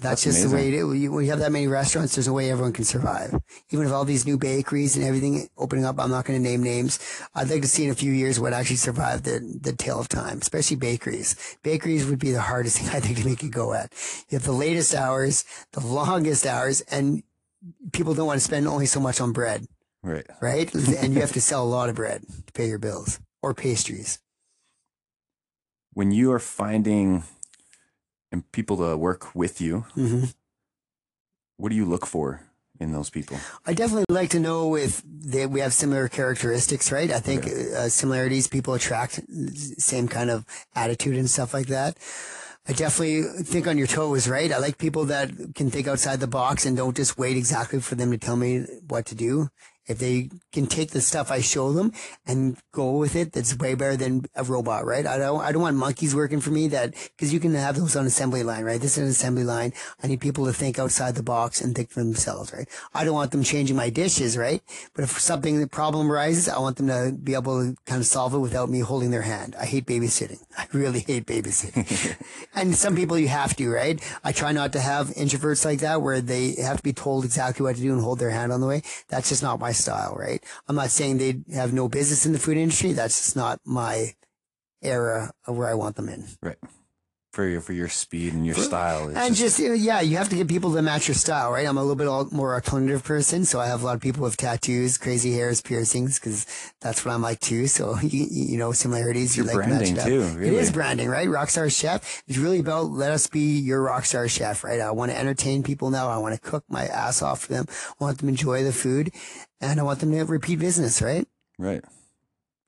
That's, That's just the way it is. When you- have that many restaurants, there's no way everyone can survive. Even with all these new bakeries and everything opening up, I'm not going to name names. I'd like to see in a few years what actually survived the, the tail of time, especially bakeries. Bakeries would be the hardest thing I think to make it go at. You have the latest hours, the longest hours, and people don't want to spend only so much on bread, Right. right? and you have to sell a lot of bread to pay your bills or pastries. When you are finding and people to work with you, hmm what do you look for in those people? I definitely like to know if they, we have similar characteristics, right? I think uh, similarities people attract same kind of attitude and stuff like that. I definitely think on your toes, right? I like people that can think outside the box and don't just wait exactly for them to tell me what to do. If they can take the stuff I show them and go with it, that's way better than a robot, right? I don't, I don't want monkeys working for me that, cause you can have those on assembly line, right? This is an assembly line. I need people to think outside the box and think for themselves, right? I don't want them changing my dishes, right? But if something, the problem arises, I want them to be able to kind of solve it without me holding their hand. I hate babysitting. I really hate babysitting. and some people you have to, right? I try not to have introverts like that where they have to be told exactly what to do and hold their hand on the way. That's just not my style, right? I'm not saying they have no business in the food industry. That's just not my era of where I want them in. Right. For your for your speed and your style. It's And just, know, yeah, you have to get people to match your style, right? I'm a little bit all, more alternative person, so I have a lot of people with tattoos, crazy hairs, piercings, because that's what I'm like too. So you, you know, similarities. Your you like branding it up. too, It really. is branding, right? Rockstar Chef. It's really about let us be your rockstar chef, right? I want to entertain people now. I want to cook my ass off for them. I want them to enjoy the food, and I want them to repeat business, right? right.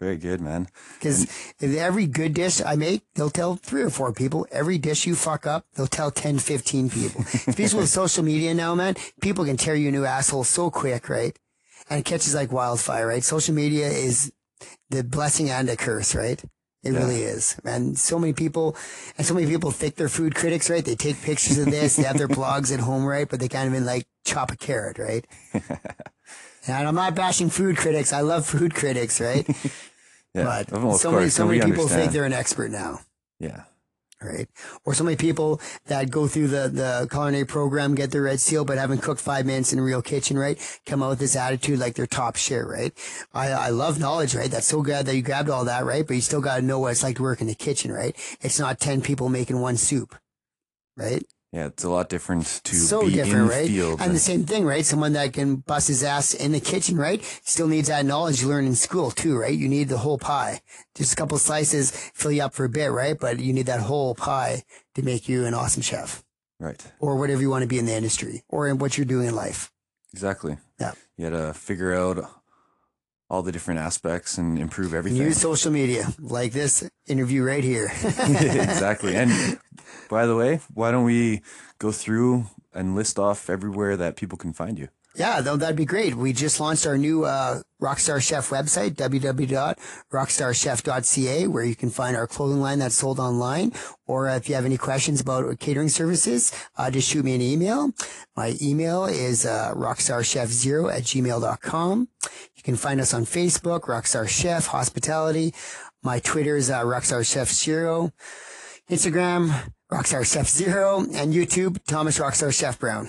Very good, man. Because every good dish I make, they'll tell three or four people. Every dish you fuck up, they'll tell 10, 15 people. Especially with social media now, man, people can tear you a new asshole so quick, right? And it catches like wildfire, right? Social media is the blessing and a curse, right? It Yeah. really is. And so many people, and so many people think they're food critics, right? They take pictures of this, they have their blogs at home, right? But they can't even like chop a carrot, right? and I'm not bashing food critics. I love food critics, right? Yeah. But Well, so many, so no, many people think they're an expert now, Yeah. right? Or so many people that go through the, the culinary program, get their red seal, but haven't cooked five minutes in a real kitchen, right? Come out with this attitude like they're top shit, right? I, I love knowledge, right? That's so good that you grabbed all that, right? But you still got to know what it's like to work in the kitchen, right? It's not 10 people making one soup, right? Yeah, it's a lot different to so be different, in right? field. And the same thing, right? Someone that can bust his ass in the kitchen, right? Still needs that knowledge you learn in school too, right? You need the whole pie. Just a couple slices fill you up for a bit, right? But you need that whole pie to make you an awesome chef right. or whatever you want to be in the industry or in what you're doing in life. Exactly. Yeah. You got to figure out all the different aspects and improve everything. Use social media like this interview right here. exactly. And by the way, why don't we go through and list off everywhere that people can find you? Yeah, though that'd be great. We just launched our new uh, Rockstar Chef website, www.rockstarchef.ca, where you can find our clothing line that's sold online. Or if you have any questions about catering services, uh, just shoot me an email. My email is uh, rockstarchef0 at gmail.com. You can find us on Facebook, Rockstar Chef Hospitality. My Twitter is uh, Rockstar Chef Zero. Instagram, Rockstar Chef Zero, and YouTube, Thomas Rockstar Chef Brown.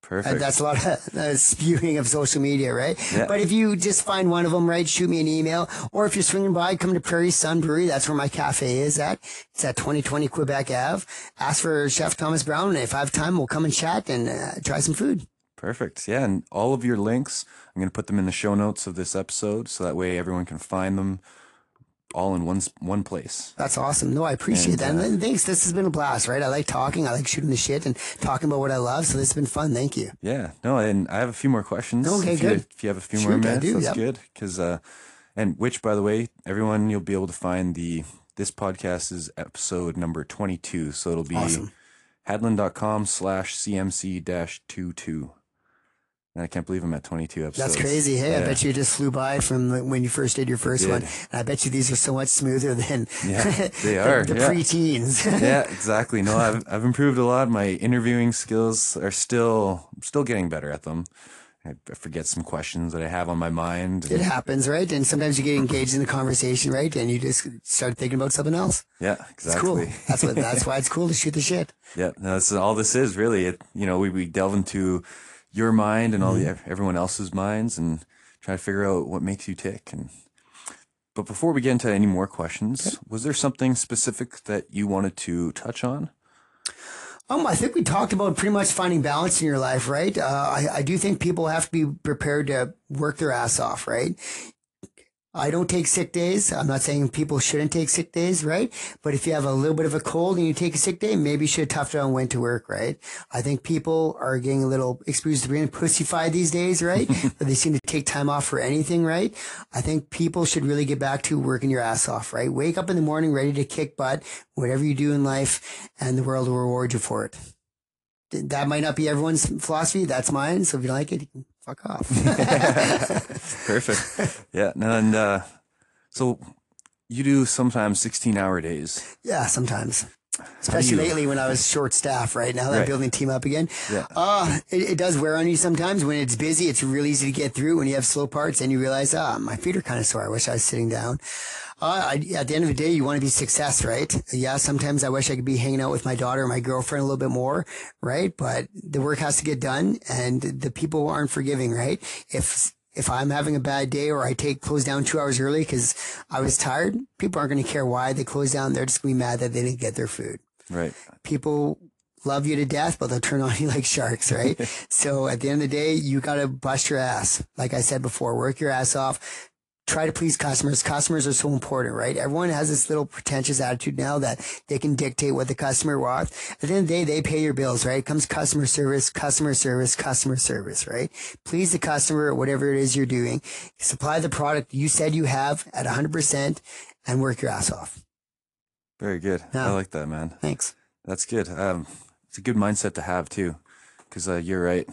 Perfect. Uh, that's a lot of uh, spewing of social media, right? Yeah. But if you just find one of them, right, shoot me an email. Or if you're swinging by, come to Prairie Sun Brewery. That's where my cafe is at. It's at 2020 Quebec Ave. Ask for Chef Thomas Brown. And if I have time, we'll come and chat and uh, try some food. Perfect. Yeah, and all of your links, I'm going to put them in the show notes of this episode so that way everyone can find them all in one one place. That's awesome. No, I appreciate And, that. uh, And thanks. This has been a blast, right? I like talking. I like shooting the shit and talking about what I love. So this has been fun. Thank you. Yeah. No, and I have a few more questions. Okay, if You, good. if you have a few Shoot, more minutes, do, that's yep. good. Because, uh, and which, by the way, everyone, you'll be able to find the this podcast is episode number 22. So it'll be Awesome. hadlen.com slash cmc dash 22. And I can't believe I'm at 22 episodes. That's crazy. Hey, I bet you just flew by from the- when you first did your first did. one. And I bet you these are so much smoother than Yeah, they the- are, the, yeah. pre-teens. yeah, exactly. No, I've I've improved a lot. My interviewing skills are still still getting better at them. I forget some questions that I have on my mind. it happens, right? And sometimes you get engaged in the conversation, right? And you just start thinking about something else. Yeah, It's cool. exactly. That's what. That's why it's cool to shoot the shit. Yeah, no, that's all this is really. It you know we, we delve into your mind and all the everyone else's minds and try to figure out what makes you tick. And but before we get into any more questions, was there something specific that you wanted to touch on? Um, I think we talked about pretty much finding balance in your life, right? Uh, I, I do think people have to be prepared to work their ass off, right? I don't take sick days. I'm not saying people shouldn't take sick days, right? But if you have a little bit of a cold and you take a sick day, maybe you should tough it out and went to work, right? I think people are getting a little excuse to being pussyfied these days, right? but they seem to take time off for anything, right? I think people should really get back to working your ass off, right? Wake up in the morning ready to kick butt, whatever you do in life, and the world will reward you for it. That might not be everyone's philosophy. That's mine. So if you like it, you can fuck off. Perfect. yeah, and uh, so you do sometimes 16 hour days. Yeah, sometimes. Especially lately when I was short staff, right? Now that Right. building team up again. Yeah. Uh, it, it does wear on you sometimes. When it's busy, it's really easy to get through. When you have slow parts and you realize, ah, my feet are kind of sore. I wish I was sitting down. Uh, I, at the end of the day, you want to be success, right? Yeah, sometimes I wish I could be hanging out with my daughter or my girlfriend a little bit more, right? But the work has to get done and the people aren't forgiving, right? If, if I'm having a bad day or I take close down two hours early because I was tired, people aren't going to care why they closed down. They're just going to be mad that they didn't get their food Right. people love you to death, but they'll turn on you like sharks, right? so at the end of the day, you got to bust your ass. Like I said before, work your ass off. Try to please customers. Customers are so important, right? Everyone has this little pretentious attitude now that they can dictate what the customer wants. At the end of the day, they pay your bills, right? It comes customer service, customer service, customer service, right? Please the customer, whatever it is you're doing. Supply the product you said you have at 100% and work your ass off. Very good. Yeah. I like that, man. Thanks. That's good. Um, it's a good mindset to have too, because uh, you're right.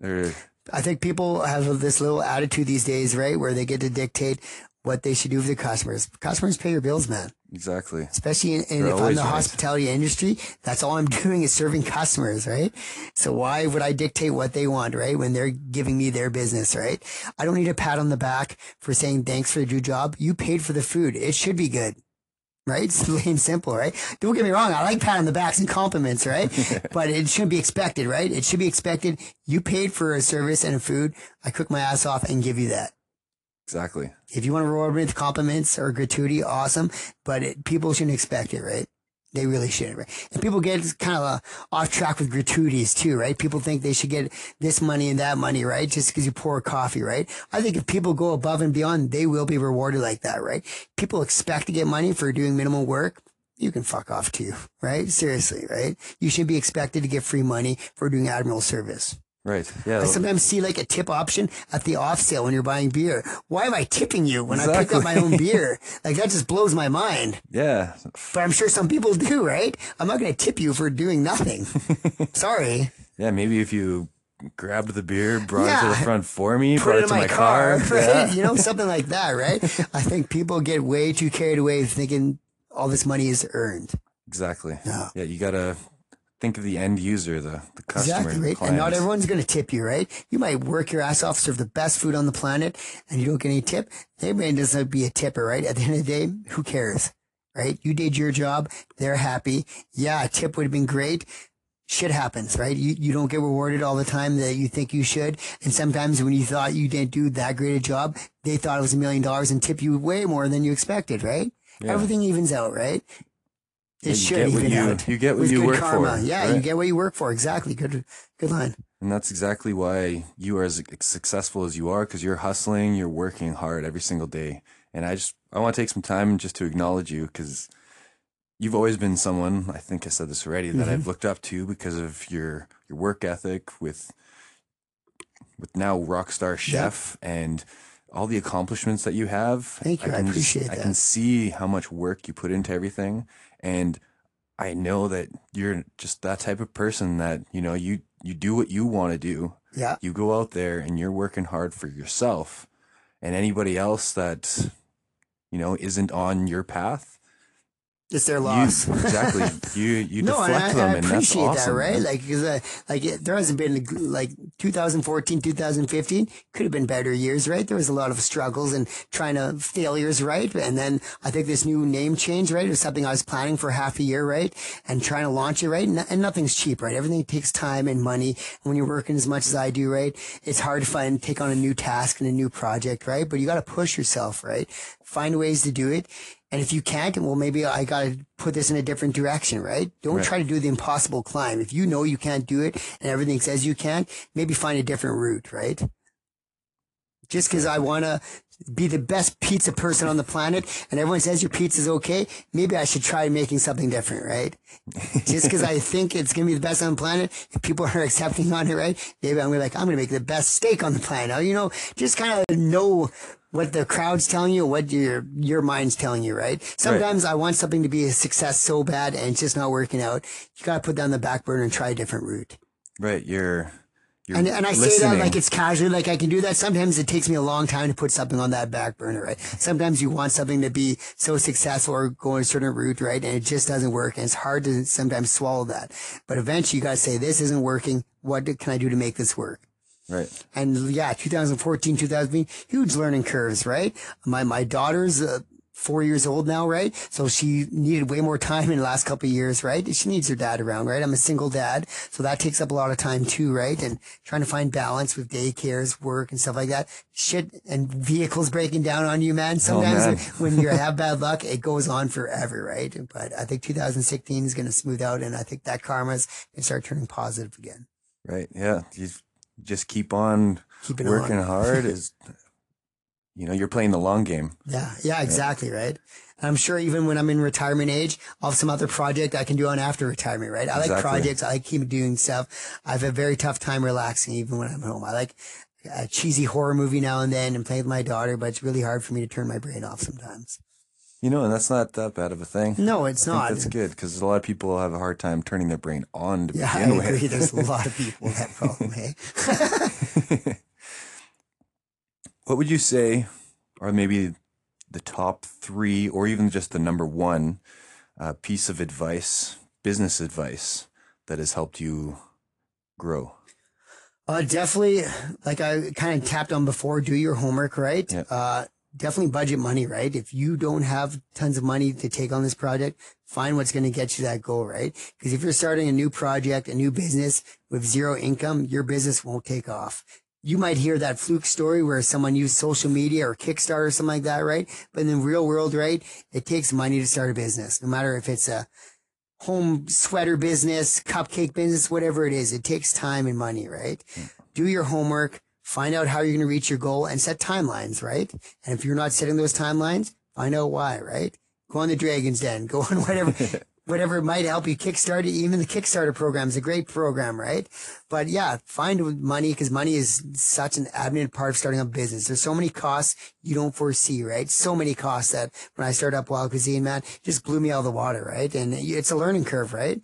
There, I think people have this little attitude these days, right, where they get to dictate what they should do for the customers. Customers pay your bills, man. exactly. Especially in, in if I'm the right. hospitality industry, that's all I'm doing is serving customers, right? So why would I dictate what they want, right? When they're giving me their business, right? I don't need a pat on the back for saying thanks for the good job. You paid for the food. It should be good. Right? It's plain simple, right? Don't get me wrong. I like pat on the backs and compliments, right? but it shouldn't be expected, right? It should be expected. You paid for a service and a food. I cook my ass off and give you that. Exactly. If you want to reward me with compliments or gratuity, awesome. But it, people shouldn't expect it, right? They really shouldn't, right? And people get kind of uh, off track with gratuities too, right? People think they should get this money and that money, right? Just because you pour coffee, right? I think if people go above and beyond, they will be rewarded like that, right? People expect to get money for doing minimal work. You can fuck off too, right? Seriously, right? You should be expected to get free money for doing admiral service. Right. Yeah. I sometimes see like a tip option at the off sale when you're buying beer. Why am I tipping you when I picked up my own beer? Like that just blows my mind. yeah. But I'm sure some people do, right? I'm not going to tip you for doing nothing. Sorry. Yeah. Maybe if you grabbed the beer, brought it to the front for me, Put brought it it to my, my, car, right? Yeah. You know, something like that, right? I think people get way too carried away thinking all this money is earned. Exactly. Yeah. Yeah. You gotta think of the end user, the the customer, Exactly, right? And not everyone's going to tip you, right? You might work your ass off, serve the best food on the planet, and you don't get any tip. Everybody doesn't be a tipper, right? At the end of the day, who cares, right? You did your job. They're happy. Yeah, a tip would have been great. Shit happens, right? You, you don't get rewarded all the time that you think you should. And sometimes when you thought you didn't do that great a job, they thought it was a million dollars and tip you way more than you expected, right? Yeah. Everything evens out, right? It Yeah, you should get you- out. you get what you work karma. for, Yeah, you get what you work for. Exactly. Good, good line. And that's exactly why you are as successful as you are because you're hustling, you're working hard every single day. And I just, I want to take some time just to acknowledge you because you've always been someone, I think I said this already, that Mm-hmm. I've looked up to because of your, your work ethic with, with now Rockstar Chef and all the accomplishments that you have. Thank you. I can appreciate I that. can see how much work you put into everything. And I know that you're just that type of person that, you know, you, you do what you want to do Yeah. You go out there and you're working hard for yourself, and anybody else that you know isn't on your path, It's their you loss. exactly you you no, and I, deflect them, I and that's appreciate awesome. that, right? man. Like, cause, uh, like it, there hasn't been like 2014, 2015 could have been better years, right? There was a lot of struggles and trying to failures, right? And then I think this new name change, right, was something I was planning for half a year, right, and trying to launch it, right. And, and nothing's cheap, right? Everything takes time and money. And when you're working as much as I do, right, it's hard to find take on a new task and a new project, right? But you got to push yourself, right? Find ways to do it. And if you can't, well, maybe I got to put this in a different direction, right? Don't Right. try to do the impossible climb. If you know you can't do it and everything says you can, maybe find a different route, right? Just because I want to be the best pizza person on the planet and everyone says your pizza's okay, maybe I should try making something different, right? Just because I think it's going to be the best on the planet, if people are accepting on it, right? Maybe I'm gonna be like, I'm going to make the best steak on the planet. You know, just kind of know what the crowd's telling you, what your your mind's telling you, right? Sometimes I want something to be a success so bad and it's just not working out. You got to put down the back burner and try a different route. right, you're you're And, and I say that like it's casually, like I can do that. Sometimes it takes me a long time to put something on that back burner, right? Sometimes you want something to be so successful or go a certain route, right? And it just doesn't work. And it's hard to sometimes swallow that. But eventually you got to say, this isn't working. What can I do to make this work? Right. And yeah, 2014, 2015, huge learning curves, right? My, my daughter's uh, four years old now, right? So she needed way more time in the last couple of years, right? She needs her dad around, right? I'm a single dad. So that takes up a lot of time too, right? And trying to find balance with daycares, work and stuff like that. Shit and vehicles breaking down on you, man. Sometimes man. when you have bad luck, it goes on forever, right? But I think 2016 is going to smooth out and I think that karma's going to start turning positive again. Right. Yeah. Just keep on Keeping working on. hard is you know, you're playing the long game. Yeah, yeah, exactly, right. And I'm sure even when I'm in retirement age, I'll have some other project I can do on after retirement, right? I like projects. I like keep doing stuff. I have a very tough time relaxing even when I'm home. I like a cheesy horror movie now and then and play with my daughter, but it's really hard for me to turn my brain off sometimes. You know, and that's not that bad of a thing. No, it's I not. that's good because a lot of people have a hard time turning their brain on to Yeah, I begin agree. with. There's a lot of people with that problem, hey? what would you say are maybe the top three or even just the number one uh, piece of advice, business advice that has helped you grow? Uh, definitely, like I kind of tapped on before, do your homework, right? Yeah. Uh, definitely budget money, right? If you don't have tons of money to take on this project, find what's going to get you that goal, right? Because if you're starting a new project, a new business with zero income, your business won't take off. You might hear that fluke story where someone used social media or Kickstarter or something like that, right? But in the real world, right, it takes money to start a business, no matter if it's a home sweater business, cupcake business, whatever it is. It takes time and money, right? Mm. Do your homework, find out how you're going to reach your goal and set timelines, right? And if you're not setting those timelines, find out why, right? Go on the Dragon's Den, go on whatever, whatever might help you kickstart it. Even the Kickstarter program is a great program, right? But yeah, find money because money is such an admin part of starting a business. There's so many costs you don't foresee, right? So many costs that when I started up Wild Cuisine, man, just blew me out of the water, right? And it's a learning curve, right?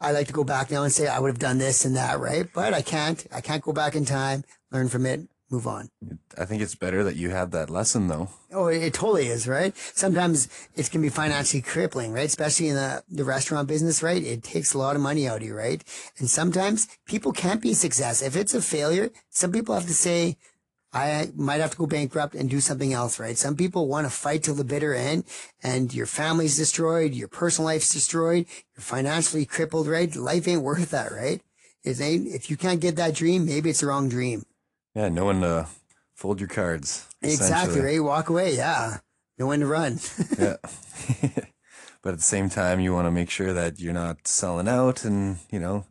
I like to go back now and say I would have done this and that, right? But I can't. I can't go back in time, learn from it, move on. I think it's better that you had that lesson though. Oh, it, it totally is, right? Sometimes it can be financially crippling, right? Especially in the, the restaurant business, right? It takes a lot of money out of you, right? And sometimes people can't be a success. If it's a failure, some people have to say, I might have to go bankrupt and do something else, right? Some people want to fight till the bitter end and your family's destroyed, your personal life's destroyed, you're financially crippled, right? Life ain't worth that, right? It ain't, if you can't get that dream, maybe it's the wrong dream. Yeah, no one to fold your cards. Exactly, right? Walk away. Yeah. No one to run. Yeah. but at the same time, you want to make sure that you're not selling out and, you know,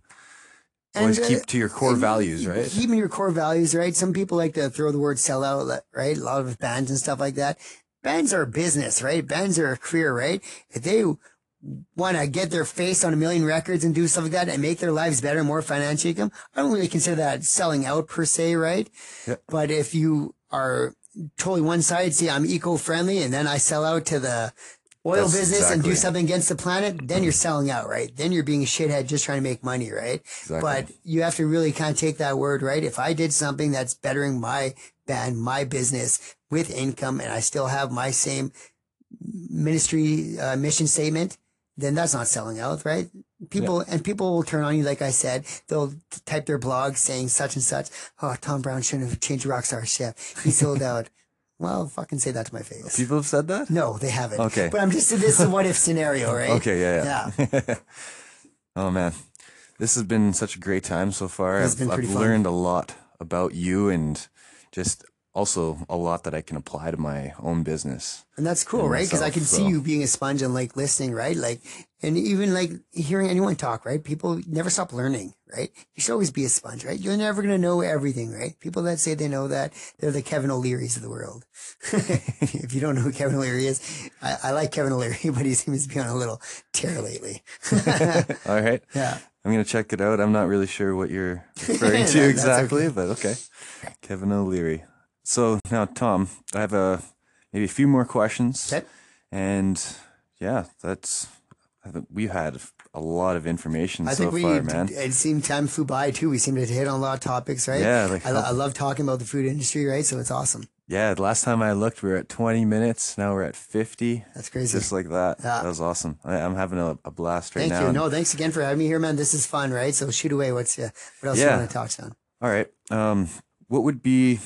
always And, keep to your core values, right? Keeping your core values, right? Some people like to throw the word sell out, right? A lot of bands and stuff like that. Bands are a business, right? Bands are a career, right? If they want to get their face on a million records and do stuff like that and make their lives better, more financial income, I don't really consider that selling out per se, right? Yeah. But if you are totally one side, see, I'm eco friendly and then I sell out to the oil That's business and do something against the planet, then you're selling out, right? Then you're being a shithead just trying to make money, right? Exactly. But you have to really kind of take that word, right? If I did something that's bettering my band, my business with income, and I still have my same ministry uh, mission statement, then that's not selling out, right? People and people will turn on you, like I said. They'll type their blog saying such and such. Oh, Tom Brown shouldn't have changed Rockstar Chef. He sold out. Well, fucking say that to my face. People have said that. No, they haven't. Okay. But I'm just this is a what if scenario, right? Okay, yeah, yeah. Yeah. oh man, this has been such a great time so far. It's I've, been I've fun. learned a lot about you and just also a lot that I can apply to my own business. And that's cool, And right? Because I can see you being a sponge and like listening, right? Like, and even like hearing anyone talk, right? People never stop learning, right? You should always be a sponge, right? You're never going to know everything, right? People that say they know that, they're the Kevin O'Learys of the world. if you don't know who Kevin O'Leary is, I, I like Kevin O'Leary, but he seems to be on a little tear lately. All right. yeah. I'm gonna check it out. I'm not really sure what you're referring to okay. exactly, but okay. Kevin O'Leary. So now, Tom, I have a maybe a few more questions. Okay. And yeah, that's I think we've had a lot of information I so think we, far, man. it seemed time flew by too. We seemed to hit on a lot of topics, right? Yeah, like I, I love talking about the food industry, right? So it's awesome. Yeah, the last time I looked, we were at 20 minutes. Now we're at 50. That's crazy. Just like that. Yeah. That was awesome. I, I'm having a, a blast right Thank now. you. No, thanks again for having me here, man. This is fun, right? So shoot away. What's uh, what else Yeah. you want to touch on? All right. Um, what would be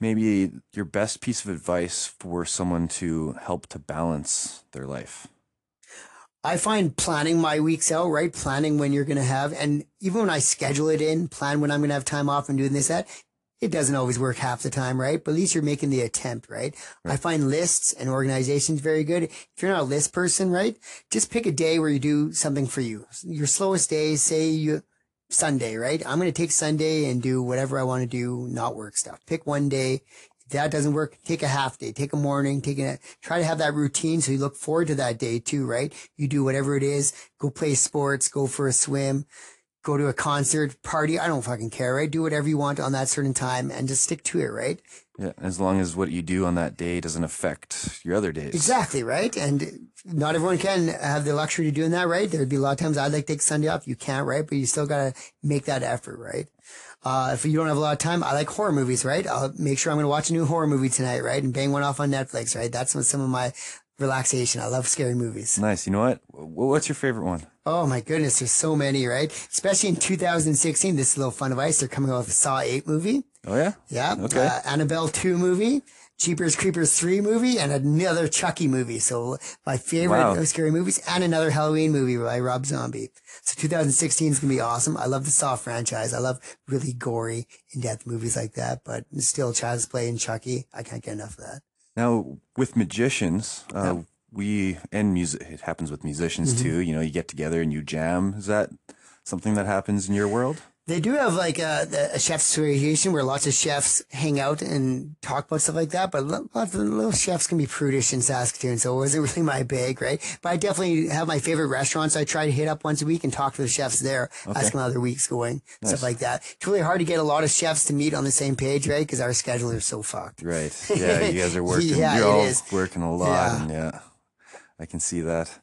maybe your best piece of advice for someone to help to balance their life? I find planning my weeks out, right? Planning when you're going to have, and even when I schedule it in, plan when I'm going to have time off and doing this, that, it doesn't always work half the time, right? But at least you're making the attempt, right? I find lists and organizations very good. If you're not a list person, right? Just pick a day where you do something for you. Your slowest day, say you, Sunday, right? I'm going to take Sunday and do whatever I want to do, not work stuff. Pick one day. If that doesn't work, take a half day, take a morning, take a, try to have that routine so you look forward to that day too, right? You do whatever it is, go play sports, go for a swim, go to a concert, party. I don't fucking care, right? Do whatever you want on that certain time and just stick to it, right? Yeah, as long as what you do on that day doesn't affect your other days. Exactly, right? And not everyone can have the luxury of doing that, right? There'd be a lot of times I'd like to take Sunday off. You can't, right? But you still gotta make that effort, right? Uh, if you don't have a lot of time, I like horror movies, right? I'll make sure I'm gonna watch a new horror movie tonight, right? And bang one off on Netflix, right? That's some- some of my relaxation. I love scary movies. Nice. You know what? What's your favorite one? Oh my goodness, there's so many, right? Especially in 2016, this little fun advice. They're coming out with a Saw 8 movie. Oh yeah. Yeah. Okay. Uh, Annabelle 2 movie, Jeepers Creepers 3 movie, and another Chucky movie. So my favorite Wow. of scary movies, and another Halloween movie by Rob Zombie. So 2016 is going to be awesome. I love the Saw franchise. I love really gory, in-depth movies like that, but still Child's Play and Chucky. I can't get enough of that. Now, with magicians, uh, we and music. It happens with musicians Mm-hmm. too. You know, you get together and you jam. Is that something that happens in your world? They do have like a, a chef's association where lots of chefs hang out and talk about stuff like that. But lo- lots of little chefs can be prudish in Saskatoon, so it wasn't really my bag, right? But I definitely have my favorite restaurants. I try to hit up once a week and talk to the chefs there, ask them how their week's going, stuff like that. It's really hard to get a lot of chefs to meet on the same page, right? Because our schedule is so fucked. Right. Yeah, you guys are working. Yeah, You're it all is. working a lot, Yeah. and yeah, I can see that.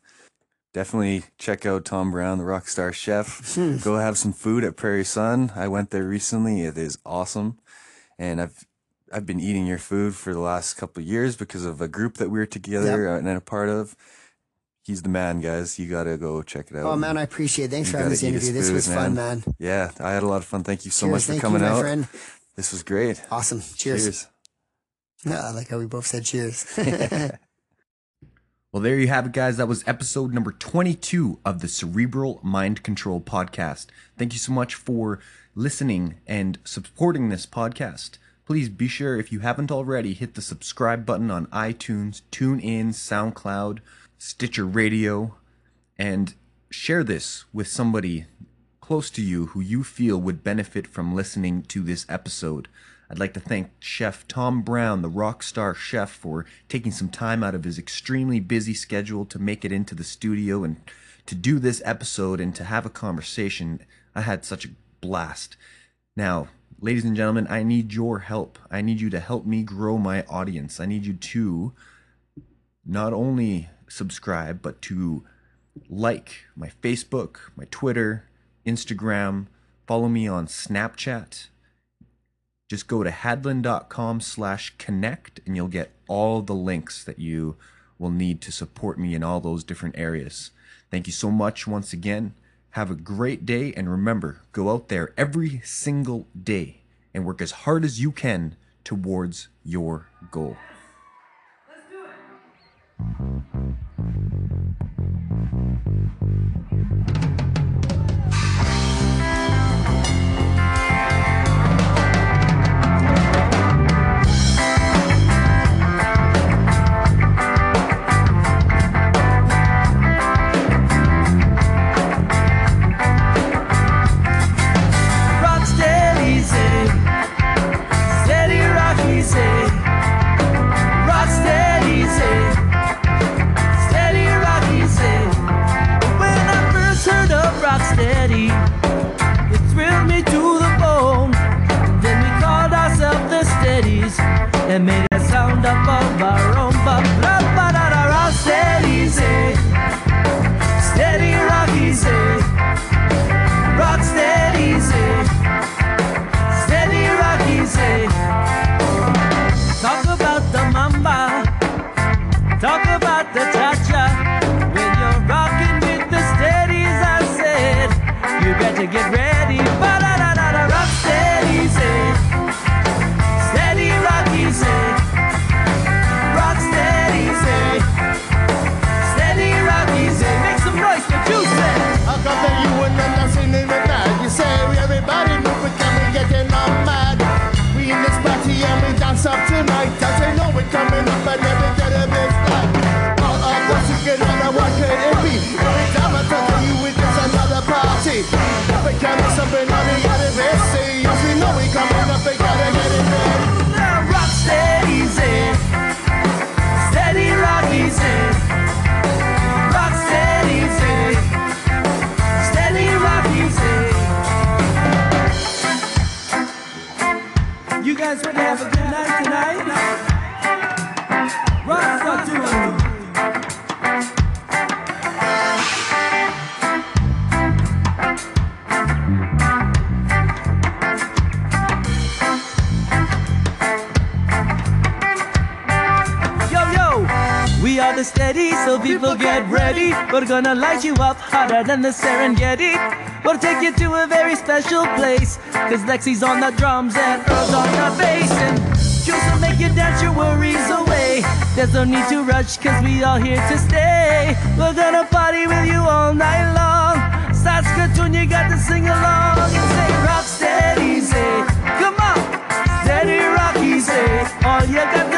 Definitely check out Tom Brown, the Rockstar Chef. Hmm. Go have some food at Prairie Sun. I went there recently. It is awesome, and I've I've been eating your food for the last couple of years because of a group that we were together uh, and a part of. He's the man, guys. You gotta go check it out. Oh man, I appreciate it. Thanks You for having this interview. This food, was fun, man. Yeah, I had a lot of fun. Thank you so Cheers. much for Thank coming you, my out. friend. This was great. Awesome. Cheers. Cheers. Yeah, I like how we both said cheers. Well, there you have it, guys. That was episode number 22 of the Cerebral Mind Control Podcast. Thank you so much for listening and supporting this podcast. Please be sure, if you haven't already, hit the subscribe button on iTunes, TuneIn, SoundCloud, Stitcher Radio, and share this with somebody close to you who you feel would benefit from listening to this episode. I'd like to thank Chef Tom Brown, the rock star chef, for taking some time out of his extremely busy schedule to make it into the studio and to do this episode and to have a conversation. I had such a blast. Now, ladies and gentlemen, I need your help. I need you to help me grow my audience. I need you to not only subscribe, but to like my Facebook, my Twitter, Instagram, follow me on Snapchat. Just go to hadlen.com slash connect and you'll get all the links that you will need to support me in all those different areas. Thank you so much once again. Have a great day and remember, go out there every single day and work as hard as you can towards your goal. Rock We're gonna light you up hotter than the Serengeti. We'll take you to a very special place. Cause Lexi's on the drums and Earl's on the bass. And Juice will make you dance your worries away. There's no need to rush, cause we all here to stay. We're gonna party with you all night long. Saskatoon, you got to sing along and say, Rock steady, say, come on, steady, rock easy. All you gotta